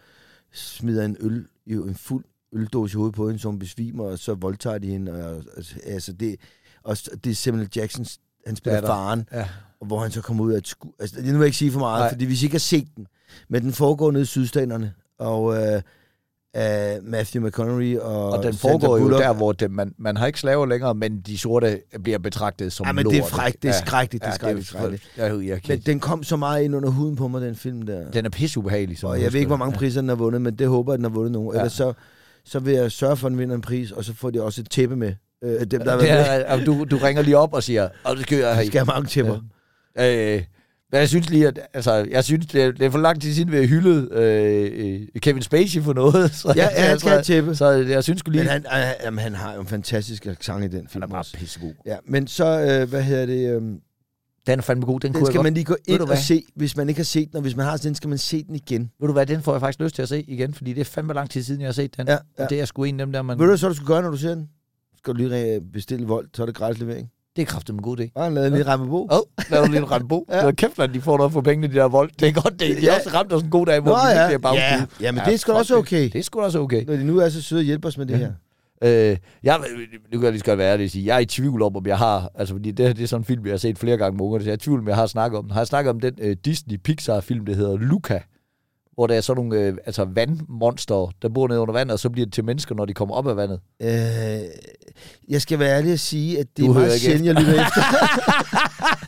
smider en øl, jo, en fuld øldåse i hovedet på hende, som besvimer, og så voldtager de hende. Og, altså, altså det, og det er Samuel Jacksons, han spiller Datter. faren, Ja. og hvor han så kommer ud af et sku... Altså, det nu vil jeg ikke sige for meget, Nej. Fordi hvis I ikke har set den, men den foregår nede i sydstaterne, og øh, af Matthew McConaughey og, Og den foregår jo der, hvor det, man, man har ikke slaver længere, men de sorte bliver betragtet som Ja, men lort. det er frækt, det er Ja. skrækkeligt, det er Ja, skrækkeligt, skrækkeligt. Jeg, jeg, jeg, Men den kom så meget ind under huden på mig, den film der. den er pisseubehagelig. som Og jeg ved ikke, hvor det. mange priser den har vundet, men det håber jeg, den har vundet nogen. Ja. Ellers så, så vil jeg sørge for, at den vinder en pris, og så får de også et tæppe med. Øh, dem, der Ja, det er, du, du ringer lige op og siger, og det skal jeg have. Skal have mange tæpper. Øh, men jeg synes lige, at altså, jeg synes, det er, det er for lang tid siden, vi har hyldet øh, øh, Kevin Spacey for noget. Så, Ja, ja, han skal have tæppe. Så jeg synes lige, Men han, han, jamen, han har jo en fantastisk accent i den han film er bare pissegod. Ja, men så, øh, hvad hedder det, øh, Den er fandme god, den, den kunne skal godt. man lige gå ind og hvad? se, hvis man ikke har set den, og hvis man har set den, skal man se den igen. Ved du hvad, den får jeg faktisk lyst til at se igen, fordi det er fandme lang tid siden, jeg har set den. Ja, ja. Og det er sgu en af dem der, man... Ved du, så du skal gøre, når du ser den? Skal du lige bestille vold, så er det gratis levering. Det er kraftigt en god idé. Bare lade lige ramme på. Åh, oh, laver du lige en Rambo. Ja. ja. Kæft, at de får noget for pengene, de der vold. Det er godt, det. De Ja. også ramt os en god dag, hvor Nå vi ja, virkelig er ja, ja, men det er sgu også okay. Det er sgu da også okay. Når de nu er så søde og hjælper os med det Ja. her. Øh, jeg, nu kan jeg lige så godt være ærlig sige, jeg er i tvivl om, om jeg har, altså fordi det, det er sådan en film, jeg har set flere gange med ungerne, så jeg er i tvivl om, jeg har snakket om den. Har jeg snakket om den øh, Disney-Pixar-film, der hedder Luca, hvor der er sådan nogle øh, altså vandmonster, der bor nede under vandet, og så bliver det til mennesker, når de kommer op af vandet. Øh, jeg skal være ærlig at sige, at det Du er meget ikke sjældent, jeg lytter efter.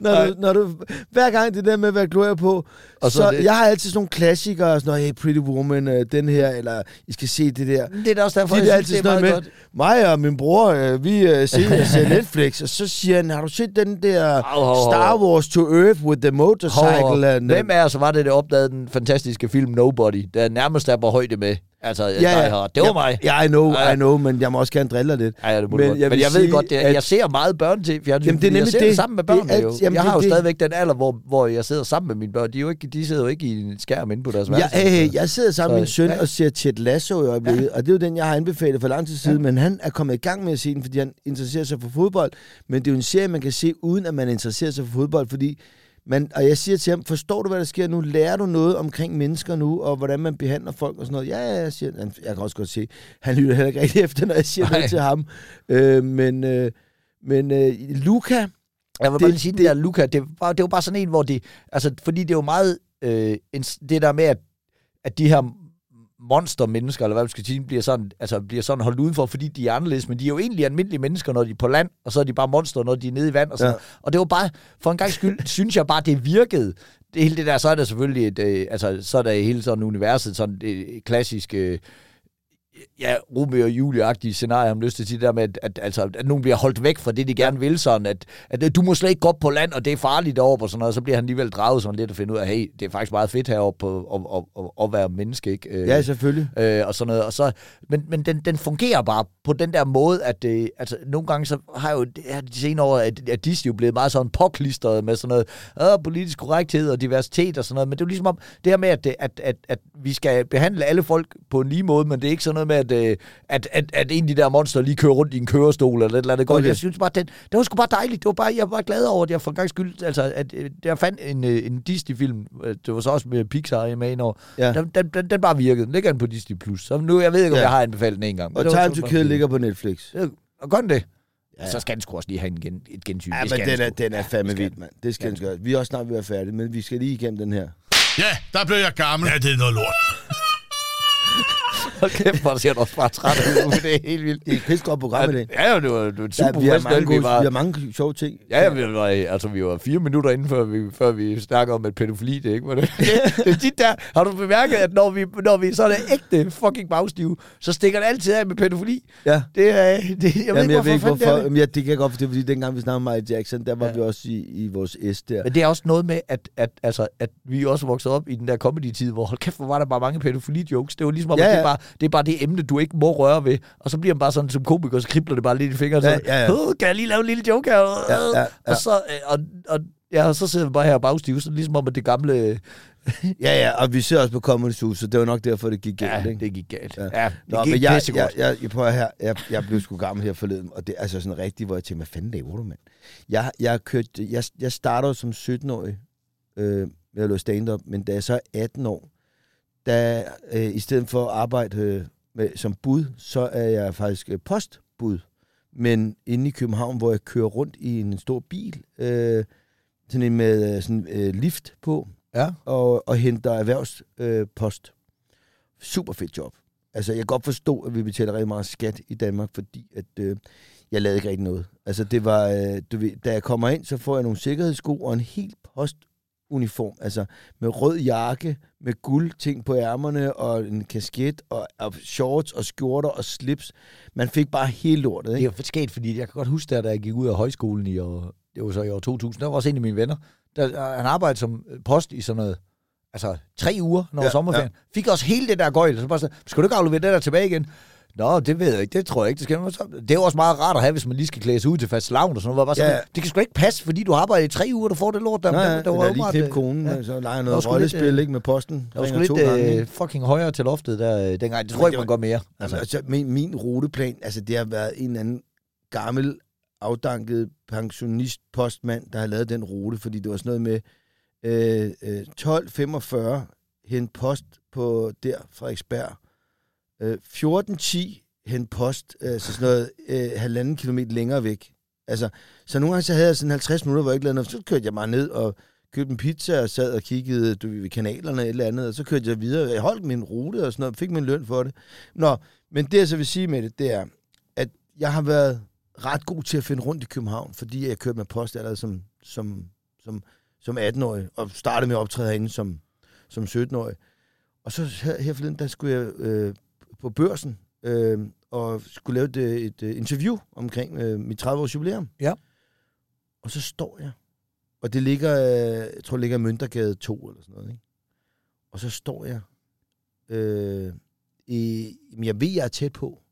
når, du, når du, hver gang det der med, hvad glor jeg på, Og og så så, det- jeg har altid sådan nogle klassikere, sådan noget, hey, Pretty Woman, øh, den her, eller I skal se det der. Det er da også derfor, Det er jeg altid synes, det er meget noget godt. Mig og min bror, øh, vi øh, ser, ser Netflix, og så siger han, har du set den der Hov, hov, hov. Star Wars to Earth with the motorcycle? Hov, and, Hvem af os var det, der opdagede den fantastiske film Nobody, der nærmest er på højde med? Altså, ja, ja. Det var ja, mig. Ja, I know, Ja. I know, men jeg må også gerne drille lidt. Ja, ja, det må Men jeg men jeg ved godt, det, at- jeg ser meget børn til fjernsyn, Jamen, det er fordi jeg nemlig ser det, det. sammen med Det børnene alt- jo. jamen, jeg det har jo det. stadigvæk den alder, hvor, hvor jeg sidder sammen med mine børn. De, er jo ikke, de sidder jo ikke i en skærm inde på deres Ja, værelse. hey, hey, jeg sidder sammen med min Så, søn ja. og ser Ted Lasso i øjeblikket, ja. og det er jo den, jeg har anbefalet for lang tid siden, ja. men han er kommet i gang med at se den, fordi han interesserer sig for fodbold, men det er jo en serie, man kan se, uden at man interesserer sig for fodbold, fordi man, og jeg siger til ham, forstår du, hvad der sker nu? Lærer du noget omkring mennesker nu, og hvordan man behandler folk og sådan noget? Ja, ja, jeg siger, han- jeg kan også godt se, han lytter heller ikke rigtig efter, når jeg siger Nej. noget til ham. Øh, men øh, men øh, Luca, Jeg vil bare Det- lige sige, det, der Luca, det var, det var bare sådan en, hvor det... Altså, fordi det er jo meget... Øh, en, det der med, at, at de her monstermennesker, eller hvad man skal sige, bliver sådan, altså, bliver sådan holdt udenfor, fordi de er anderledes, men de er jo egentlig almindelige mennesker, når de er på land, og så er de bare monster, når de er nede i vand. Og, sådan. Ja. Og det var bare, for en gang skyld, synes jeg bare, det virkede. Det hele det der, så er der selvfølgelig et, øh, altså, så er der hele sådan universet, sådan et klassisk, øh, ja, Romeo og Julie-agtige scenarie, jeg har lyst til at sige det der med, at, at, altså, at nogen bliver holdt væk fra det, de gerne vil, sådan at, at du må slet ikke gå op på land, og det er farligt deroppe, og sådan noget, og så bliver han alligevel draget sådan lidt og finde ud af, hey, det er faktisk meget fedt heroppe på, at, at, at, at være menneske, ikke? Øh, ja selvfølgelig. øh, og sådan noget. Og så, men men den, den fungerer bare på den der måde, at øh, altså, nogle gange så har jo det her de senere år, at, at Disney jo blevet meget sådan påklistret med sådan noget øh, politisk korrekthed og diversitet og sådan noget. Men det er jo ligesom om, det her med, at, at, at, at vi skal behandle alle folk på en lige måde, men det er ikke sådan noget med, at, øh, at, at, at en af de der monster lige kører rundt i en kørestol eller et eller andet. Okay. Okay. Jeg synes bare, den, det var sgu bare dejligt. Det var bare, jeg var bare glad over, at jeg for en gang skyld, altså, at øh, jeg fandt en, en Disney-film, det var så også med Pixar med ind over, Ja. den, den, den, den bare virkede. Den ligger den på Disney+. Plus. Så nu, jeg ved ikke, om Ja. jeg har anbefalet den en gang. Og det Time to Kill ligger på Netflix. Ja, Og gør den det? Ja. Ja. Så skal den sgu også lige have en gen, et gensyn. Ja, men den er, den er fandme skal vild, mand. Det skal den gøre. Vi er også snart ved at være færdige, men vi skal lige igennem den her. Ja, der blev jeg gammel. Ja, det er noget lort. Hold kæft, hvor ser du også bare træt ud. Det er helt vildt. Det er et pisse godt program i dag. Ja, ja, det var, det var et Ja, super vi, har mange Vi gode, var, vi har mange sjove ting. Ja, ja, vi var, altså, vi var fire minutter inden, før vi, før vi snakker om, at pædofili, det ikke var det. Det, det tit der. Har du bemærket, at når vi, når vi så er det ægte fucking bagstive, så stikker det altid af med pædofili. Ja. Det er, det, jeg ved Jamen, ikke, jeg ved ikke, hvorfor. det. Jamen, ja, det kan jeg godt forstå, fordi dengang vi snakkede om Michael Jackson, der var Ja. vi også i, i vores S der. Men det er også noget med, at, at, altså, at vi også voksede op i den der comedy-tid, hvor hold kæft, hvor var der bare mange pædofili-jokes. Det var ligesom om, Ja, ja. Det, bare, det er bare det emne, du ikke må røre ved. Og så bliver man bare sådan som komiker, så kribler det bare lidt i fingrene. Ja, ja, ja. "Åh, kan jeg lige lave en lille joke her? Ja, ja, ja. Og så, øh, og, og, ja, og så sidder vi bare her og bagstive, så ligesom om, at det gamle... Ja, ja, og vi ser også på Comedy Zoo, så det var nok derfor, det gik galt, Ja, ikke? det gik galt. Ja. Ja, det Nå, gik men jeg, jeg, jeg, jeg, prøver her, jeg, jeg blev sgu gammel her forleden, og det er altså sådan rigtigt, hvor jeg tænkte, hvad fanden laver du, mand? Jeg, jeg, har kørt, jeg, jeg startede som 17-årig øh, at lave stand-up, men da jeg så er 18 år, da øh, i stedet for at arbejde øh, med, som bud, så er jeg faktisk øh, postbud. Men inde i København, hvor jeg kører rundt i en stor bil, øh, sådan en med øh, sådan øh, lift på, Ja. og, og henter erhvervspost. Øh, post. super fedt job. Altså, jeg kan godt forstå, at vi betaler rigtig meget skat i Danmark, fordi at, øh, jeg lavede ikke rigtig noget. Altså, det var, øh, du ved, da jeg kommer ind, så får jeg nogle sikkerhedssko og en helt postuniform. Altså, med rød jakke, med guld ting på ærmerne, og en kasket, og, og shorts, og skjorter, og slips. Man fik bare hele lortet, Det ikke? er jo sket, fordi jeg kan godt huske, der, da jeg gik ud af højskolen i år, det var så i år 2000, der var også en af mine venner, der, han arbejdede som post i sådan noget, altså tre uger, når ja, sommerferien. Ja. Fik også hele det der gøjl, så bare sådan, skal du ikke aflevere det der tilbage igen? Nå, det ved jeg ikke, det tror jeg ikke, det skal. Det er jo også meget rart at have, hvis man lige skal klæde sig ud til fast lavn og sådan noget. Bare sådan, Ja. Det kan sgu ikke passe, fordi du har arbejdet i tre uger, du får det lort der. Nej, der, der der var lige klippe øh, konen, ja. så leger noget sgu lidt, rollespil, øh, ikke, med posten. Der var sgu lidt øh, fucking højere til loftet der øh, dengang. Det tror jeg ikke, man går mere. Altså, altså min, min ruteplan, altså det har været en eller anden gammel, afdanket pensionist-postmand, der har lavet den rute, fordi det var sådan noget med øh, øh, 12.45 hen post på der, Frederiksberg. Øh, 14.10 hen post, øh, så sådan noget øh, halvanden kilometer længere væk. Altså, så nogle gange så havde jeg sådan 50 minutter, hvor jeg ikke lavede noget. Så kørte jeg bare ned og købte en pizza og sad og kiggede du, ved kanalerne eller et eller andet, og så kørte jeg videre. Jeg holdt min rute og sådan noget, fik min løn for det. Nå, men det jeg så vil sige med det, det er, at jeg har været ret god til at finde rundt i København, fordi jeg kørte med post allerede som, som, som, som 18-årig, og startede med at optræde herinde som, som 17-årig. Og så her, her forleden, der skulle jeg øh, på børsen, øh, og skulle lave et, øh, et øh, interview omkring øh, mit 30-års jubilæum. Ja. Og så står jeg, og det ligger, øh, jeg tror, det ligger Møntergade 2 eller sådan noget, ikke? Og så står jeg, øh, i, jeg ved, jeg er tæt på,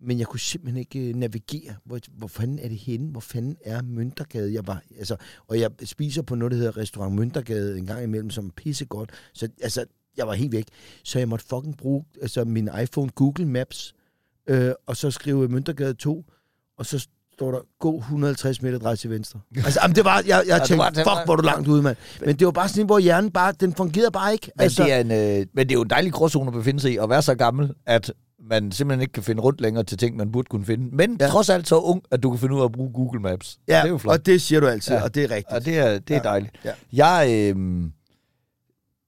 men jeg kunne simpelthen ikke navigere. Hvor, hvor fanden er det henne? Hvor fanden er Møntergade? Jeg var, altså, og jeg spiser på noget, der hedder Restaurant Møntergade en gang imellem, som er pissegodt. Så altså, jeg var helt væk. Så jeg måtte fucking bruge altså, min iPhone Google Maps, øh, og så skrive Møntergade 2, og så står der, gå 150 meter drej til venstre. Altså, jamen, det var, jeg, jeg Ja, tænkte, var- det var- fuck, hvor du langt ude, mand. Men det var bare sådan hvor hjernen bare, den fungerede bare ikke. Men, altså, det er en, øh, men det er jo en dejlig gråzone at befinde sig i, at være så gammel, at man simpelthen ikke kan finde rundt længere til ting, man burde kunne finde. Men ja. Trods alt så ung, at du kan finde ud af at bruge Google Maps. ja, det er jo flot. og det siger du altid, ja. og det er rigtigt. Og det er, det er Ja. dejligt. Ja. Jeg, øh,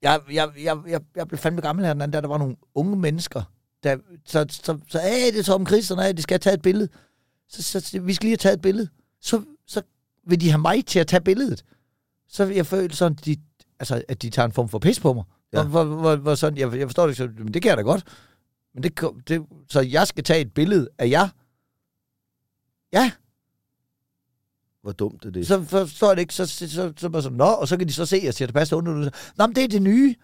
jeg, jeg, jeg, jeg, jeg blev fandme gammel her den anden dag. Der var nogle unge mennesker, der så, så, så hey, det er Tom Christian, hey, de skal taget et billede. Så, så, så, vi skal lige have taget et billede. Så, så vil de have mig til at tage billedet. Så jeg føler sådan, de, altså, at de tager en form for pis på mig. Ja. Hvor, hvor, hvor, sådan, jeg, jeg forstår det ikke, så, men det kan jeg da godt. Men det, det, så jeg skal tage et billede af jer. Ja, Hvor dumt er det. så forstår jeg det ikke, så, så, så, så bare sådan, nå, og så kan de så se, at jeg siger, det passer under. Nå, men det er det nye.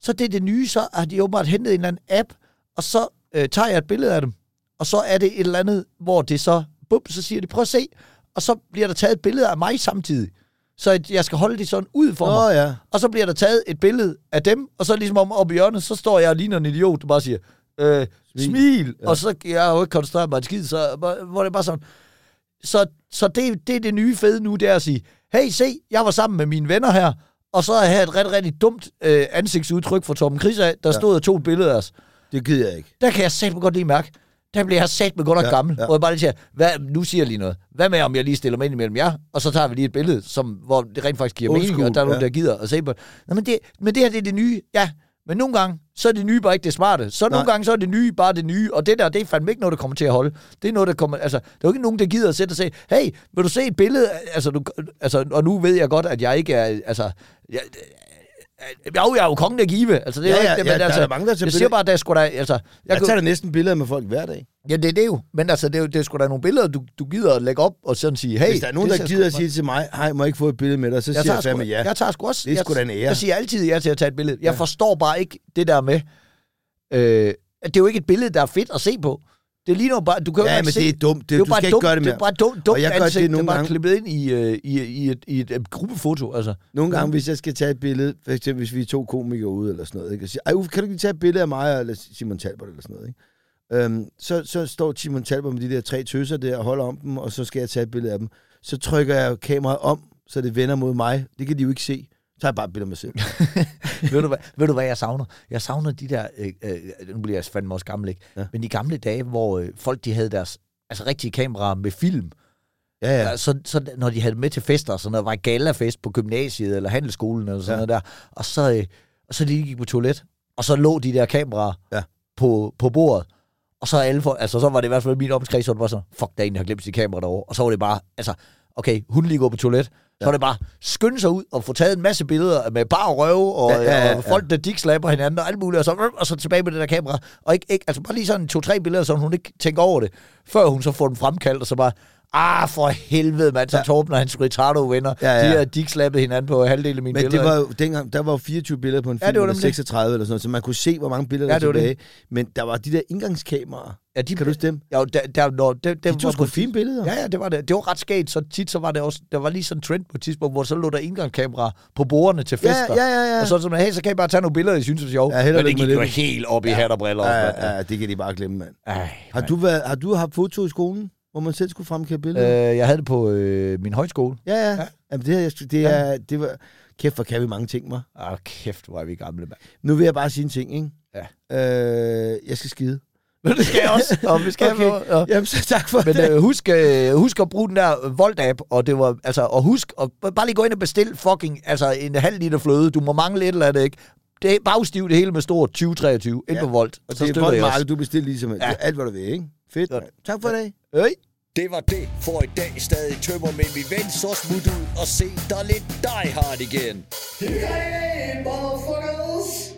Så det er det nye, så har de åbenbart hentet en eller anden app, og så øh, tager jeg et billede af dem, og så er det et eller andet, hvor det så, bum, så siger de, prøv at se, og så bliver der taget et billede af mig samtidig. Så jeg skal holde det sådan ud for mig. Nå ja. Og så bliver der taget et billede af dem, og så ligesom om oppe i hjørnet, så står jeg og ligner en idiot, der bare siger, øh, smil. smil. Ja. Og så jeg har jo ikke koncentreret mig en skid, så hvor det er bare sådan. Så, så det, det er det nye fede nu, det er at sige, hey, se, jeg var sammen med mine venner her, og så har jeg et rigtig, rigtig dumt øh, ansigtsudtryk fra Torben Chris af, der Ja. stod og tog et billede af os. Det gider jeg ikke. Der kan jeg satme godt lige mærke, der bliver jeg satme godt nok ja, gammel. Ja. Hvor jeg bare lige siger, hvad, nu siger jeg lige noget. Hvad med, om jeg lige stiller mig ind imellem jer, og så tager vi lige et billede, som, hvor det rent faktisk giver Old mening, og der er nogen, ja. der gider at se på. Nå, men det. Men det her, det er det nye. Ja, men nogle gange, så er det nye bare ikke det smarte. Så nogle Nej. gange, så er det nye bare det nye. Og det der, det er fandme ikke noget, der kommer til at holde. Det er noget, der kommer... Altså, der er jo ikke nogen, der gider at sætte og sige, hey, vil du se et billede? Altså, du, altså, og nu ved jeg godt, at jeg ikke er... Altså, jeg, jo, jeg er jo kongen af give. Altså, det er Ja, ja, ikke det, ja, men der er altså, mange, der jeg siger bare, at der skulle da... Altså, jeg, Jeg kunne- tager da næsten billeder med folk hver dag. Ja, det er det jo. Men altså, det er, jo, det er sgu da nogle billeder, du, du gider at lægge op og sådan sige, hey... Hvis der er nogen, der gider at sige til mig, hej, må jeg ikke få et billede med dig, så jeg siger jeg fandme ja. jeg tager sgu også... Det er jeg, sgu da en ære. Jeg siger altid ja til at tage et billede. Jeg forstår bare ikke det der med... Øh, at det er jo ikke et billede, der er fedt at se på. Det ligner jo bare... Du kan jo Ja, men se, det er dumt. Det, det er du bare skal dumt, ikke gøre det Det mere. er bare dumt, dumt Og jeg gør det ansigt, det er nogle bare gange. klippet ind i, øh, i, i, et, i et, et gruppefoto. Altså. Nogle gange, hvis jeg skal tage et billede, for eksempel hvis vi er to komikere ude eller sådan noget, ikke? og siger, Ej, Uffe, kan du ikke tage et billede af mig eller Simon Talbot eller sådan noget, ikke? Øhm, så, så står Simon Talbot med de der tre tøser der og holder om dem, og så skal jeg tage et billede af dem. Så trykker jeg kameraet om, så det vender mod mig. Det kan de jo ikke se. Så tager jeg bare af mig selv. ved, du, hvad, ved du, hvad jeg savner? Jeg savner de der... Øh, øh, nu bliver jeg fandme også gammel, ikke? Ja. Men de gamle dage, hvor øh, folk de havde deres altså rigtige kameraer med film. Ja, ja. Så, så når de havde med til fester, så når der var galafest på gymnasiet eller handelsskolen eller sådan Ja. noget der, og så, øh, og så lige gik på toilet, og så lå de der kameraer Ja. på, på bordet. Og så, er alle for, altså, så var det i hvert fald min omkreds, så det var sådan, fuck, der er en, der har glemt sit kamera derovre. Og så var det bare, altså, okay, hun lige går på toilet. Så var det bare, skynde sig ud og få taget en masse billeder med bare røve, og, Ja, ja, ja, og folk, der dickslapper hinanden, og alt muligt, og så, og så tilbage med det der kamera. Og ikke, ikke, altså bare lige sådan to-tre billeder, så hun ikke tænker over det, før hun så får dem fremkaldt, og så bare, ah, for helvede, mand, så Ja. Torben og hans Ritardo-venner, Ja, ja. de har dickslappet hinanden på halvdelen af mine Men det billeder. var jo, dengang, der var jo 24 billeder på en Ja, film, det var eller nemlig det. 36 eller sådan noget, så man kunne se, hvor mange billeder Ja, der det var var det. tilbage. Men der var de der indgangskameraer. Ja, de, Kan du huske dem? Ja, der, der, når, det, det De var tog sgu på- fine billeder. Ja, ja, det var det. Det var ret skægt. Så tit så var det også, der var lige sådan en trend på et tidspunkt, hvor så lå der indgangskamera på bordene til Ja, fester. ja, ja, ja. Og så sådan, hey, så kan I bare tage nogle billeder, I synes er sjovt. Ja, Men det gik jo det. helt op i hat og briller. Ja, ja, ja, det kan de bare glemme, mand. Ej, Har du, været, har du haft foto i skolen, hvor man selv skulle fremkalde billeder? Øh, jeg havde det på øh, min højskole. ja, ja. ja. Jamen, det, her, jeg- det, er, det var... Kæft, hvor kan vi mange ting, mig. Ah, kæft, hvor er vi gamle, mand. Nu vil jeg bare sige en ting, ikke? Ja. Øh, jeg skal skide. det skal jeg også. Og vi skal Okay. ja. Jamen, så tak for Men det. øh, husk, øh, husk at bruge den der Volt-app, og det var, altså, og husk, at bare lige gå ind og bestille fucking, altså en halv liter fløde. Du må mangle et eller andet, ikke? Det er bagstiv det hele med stort 2023 ind Ja. på Volt. Og så det er Voltmarked, også. du bestiller ligesom ja. Ja. alt, hvad du vil, ikke? Fedt. Mand. Tak for i dag. Øj. Det var det for i dag. Stadig tømmer med min ven, så smut ud og se dig lidt Die Hard igen. Hey, motherfucker!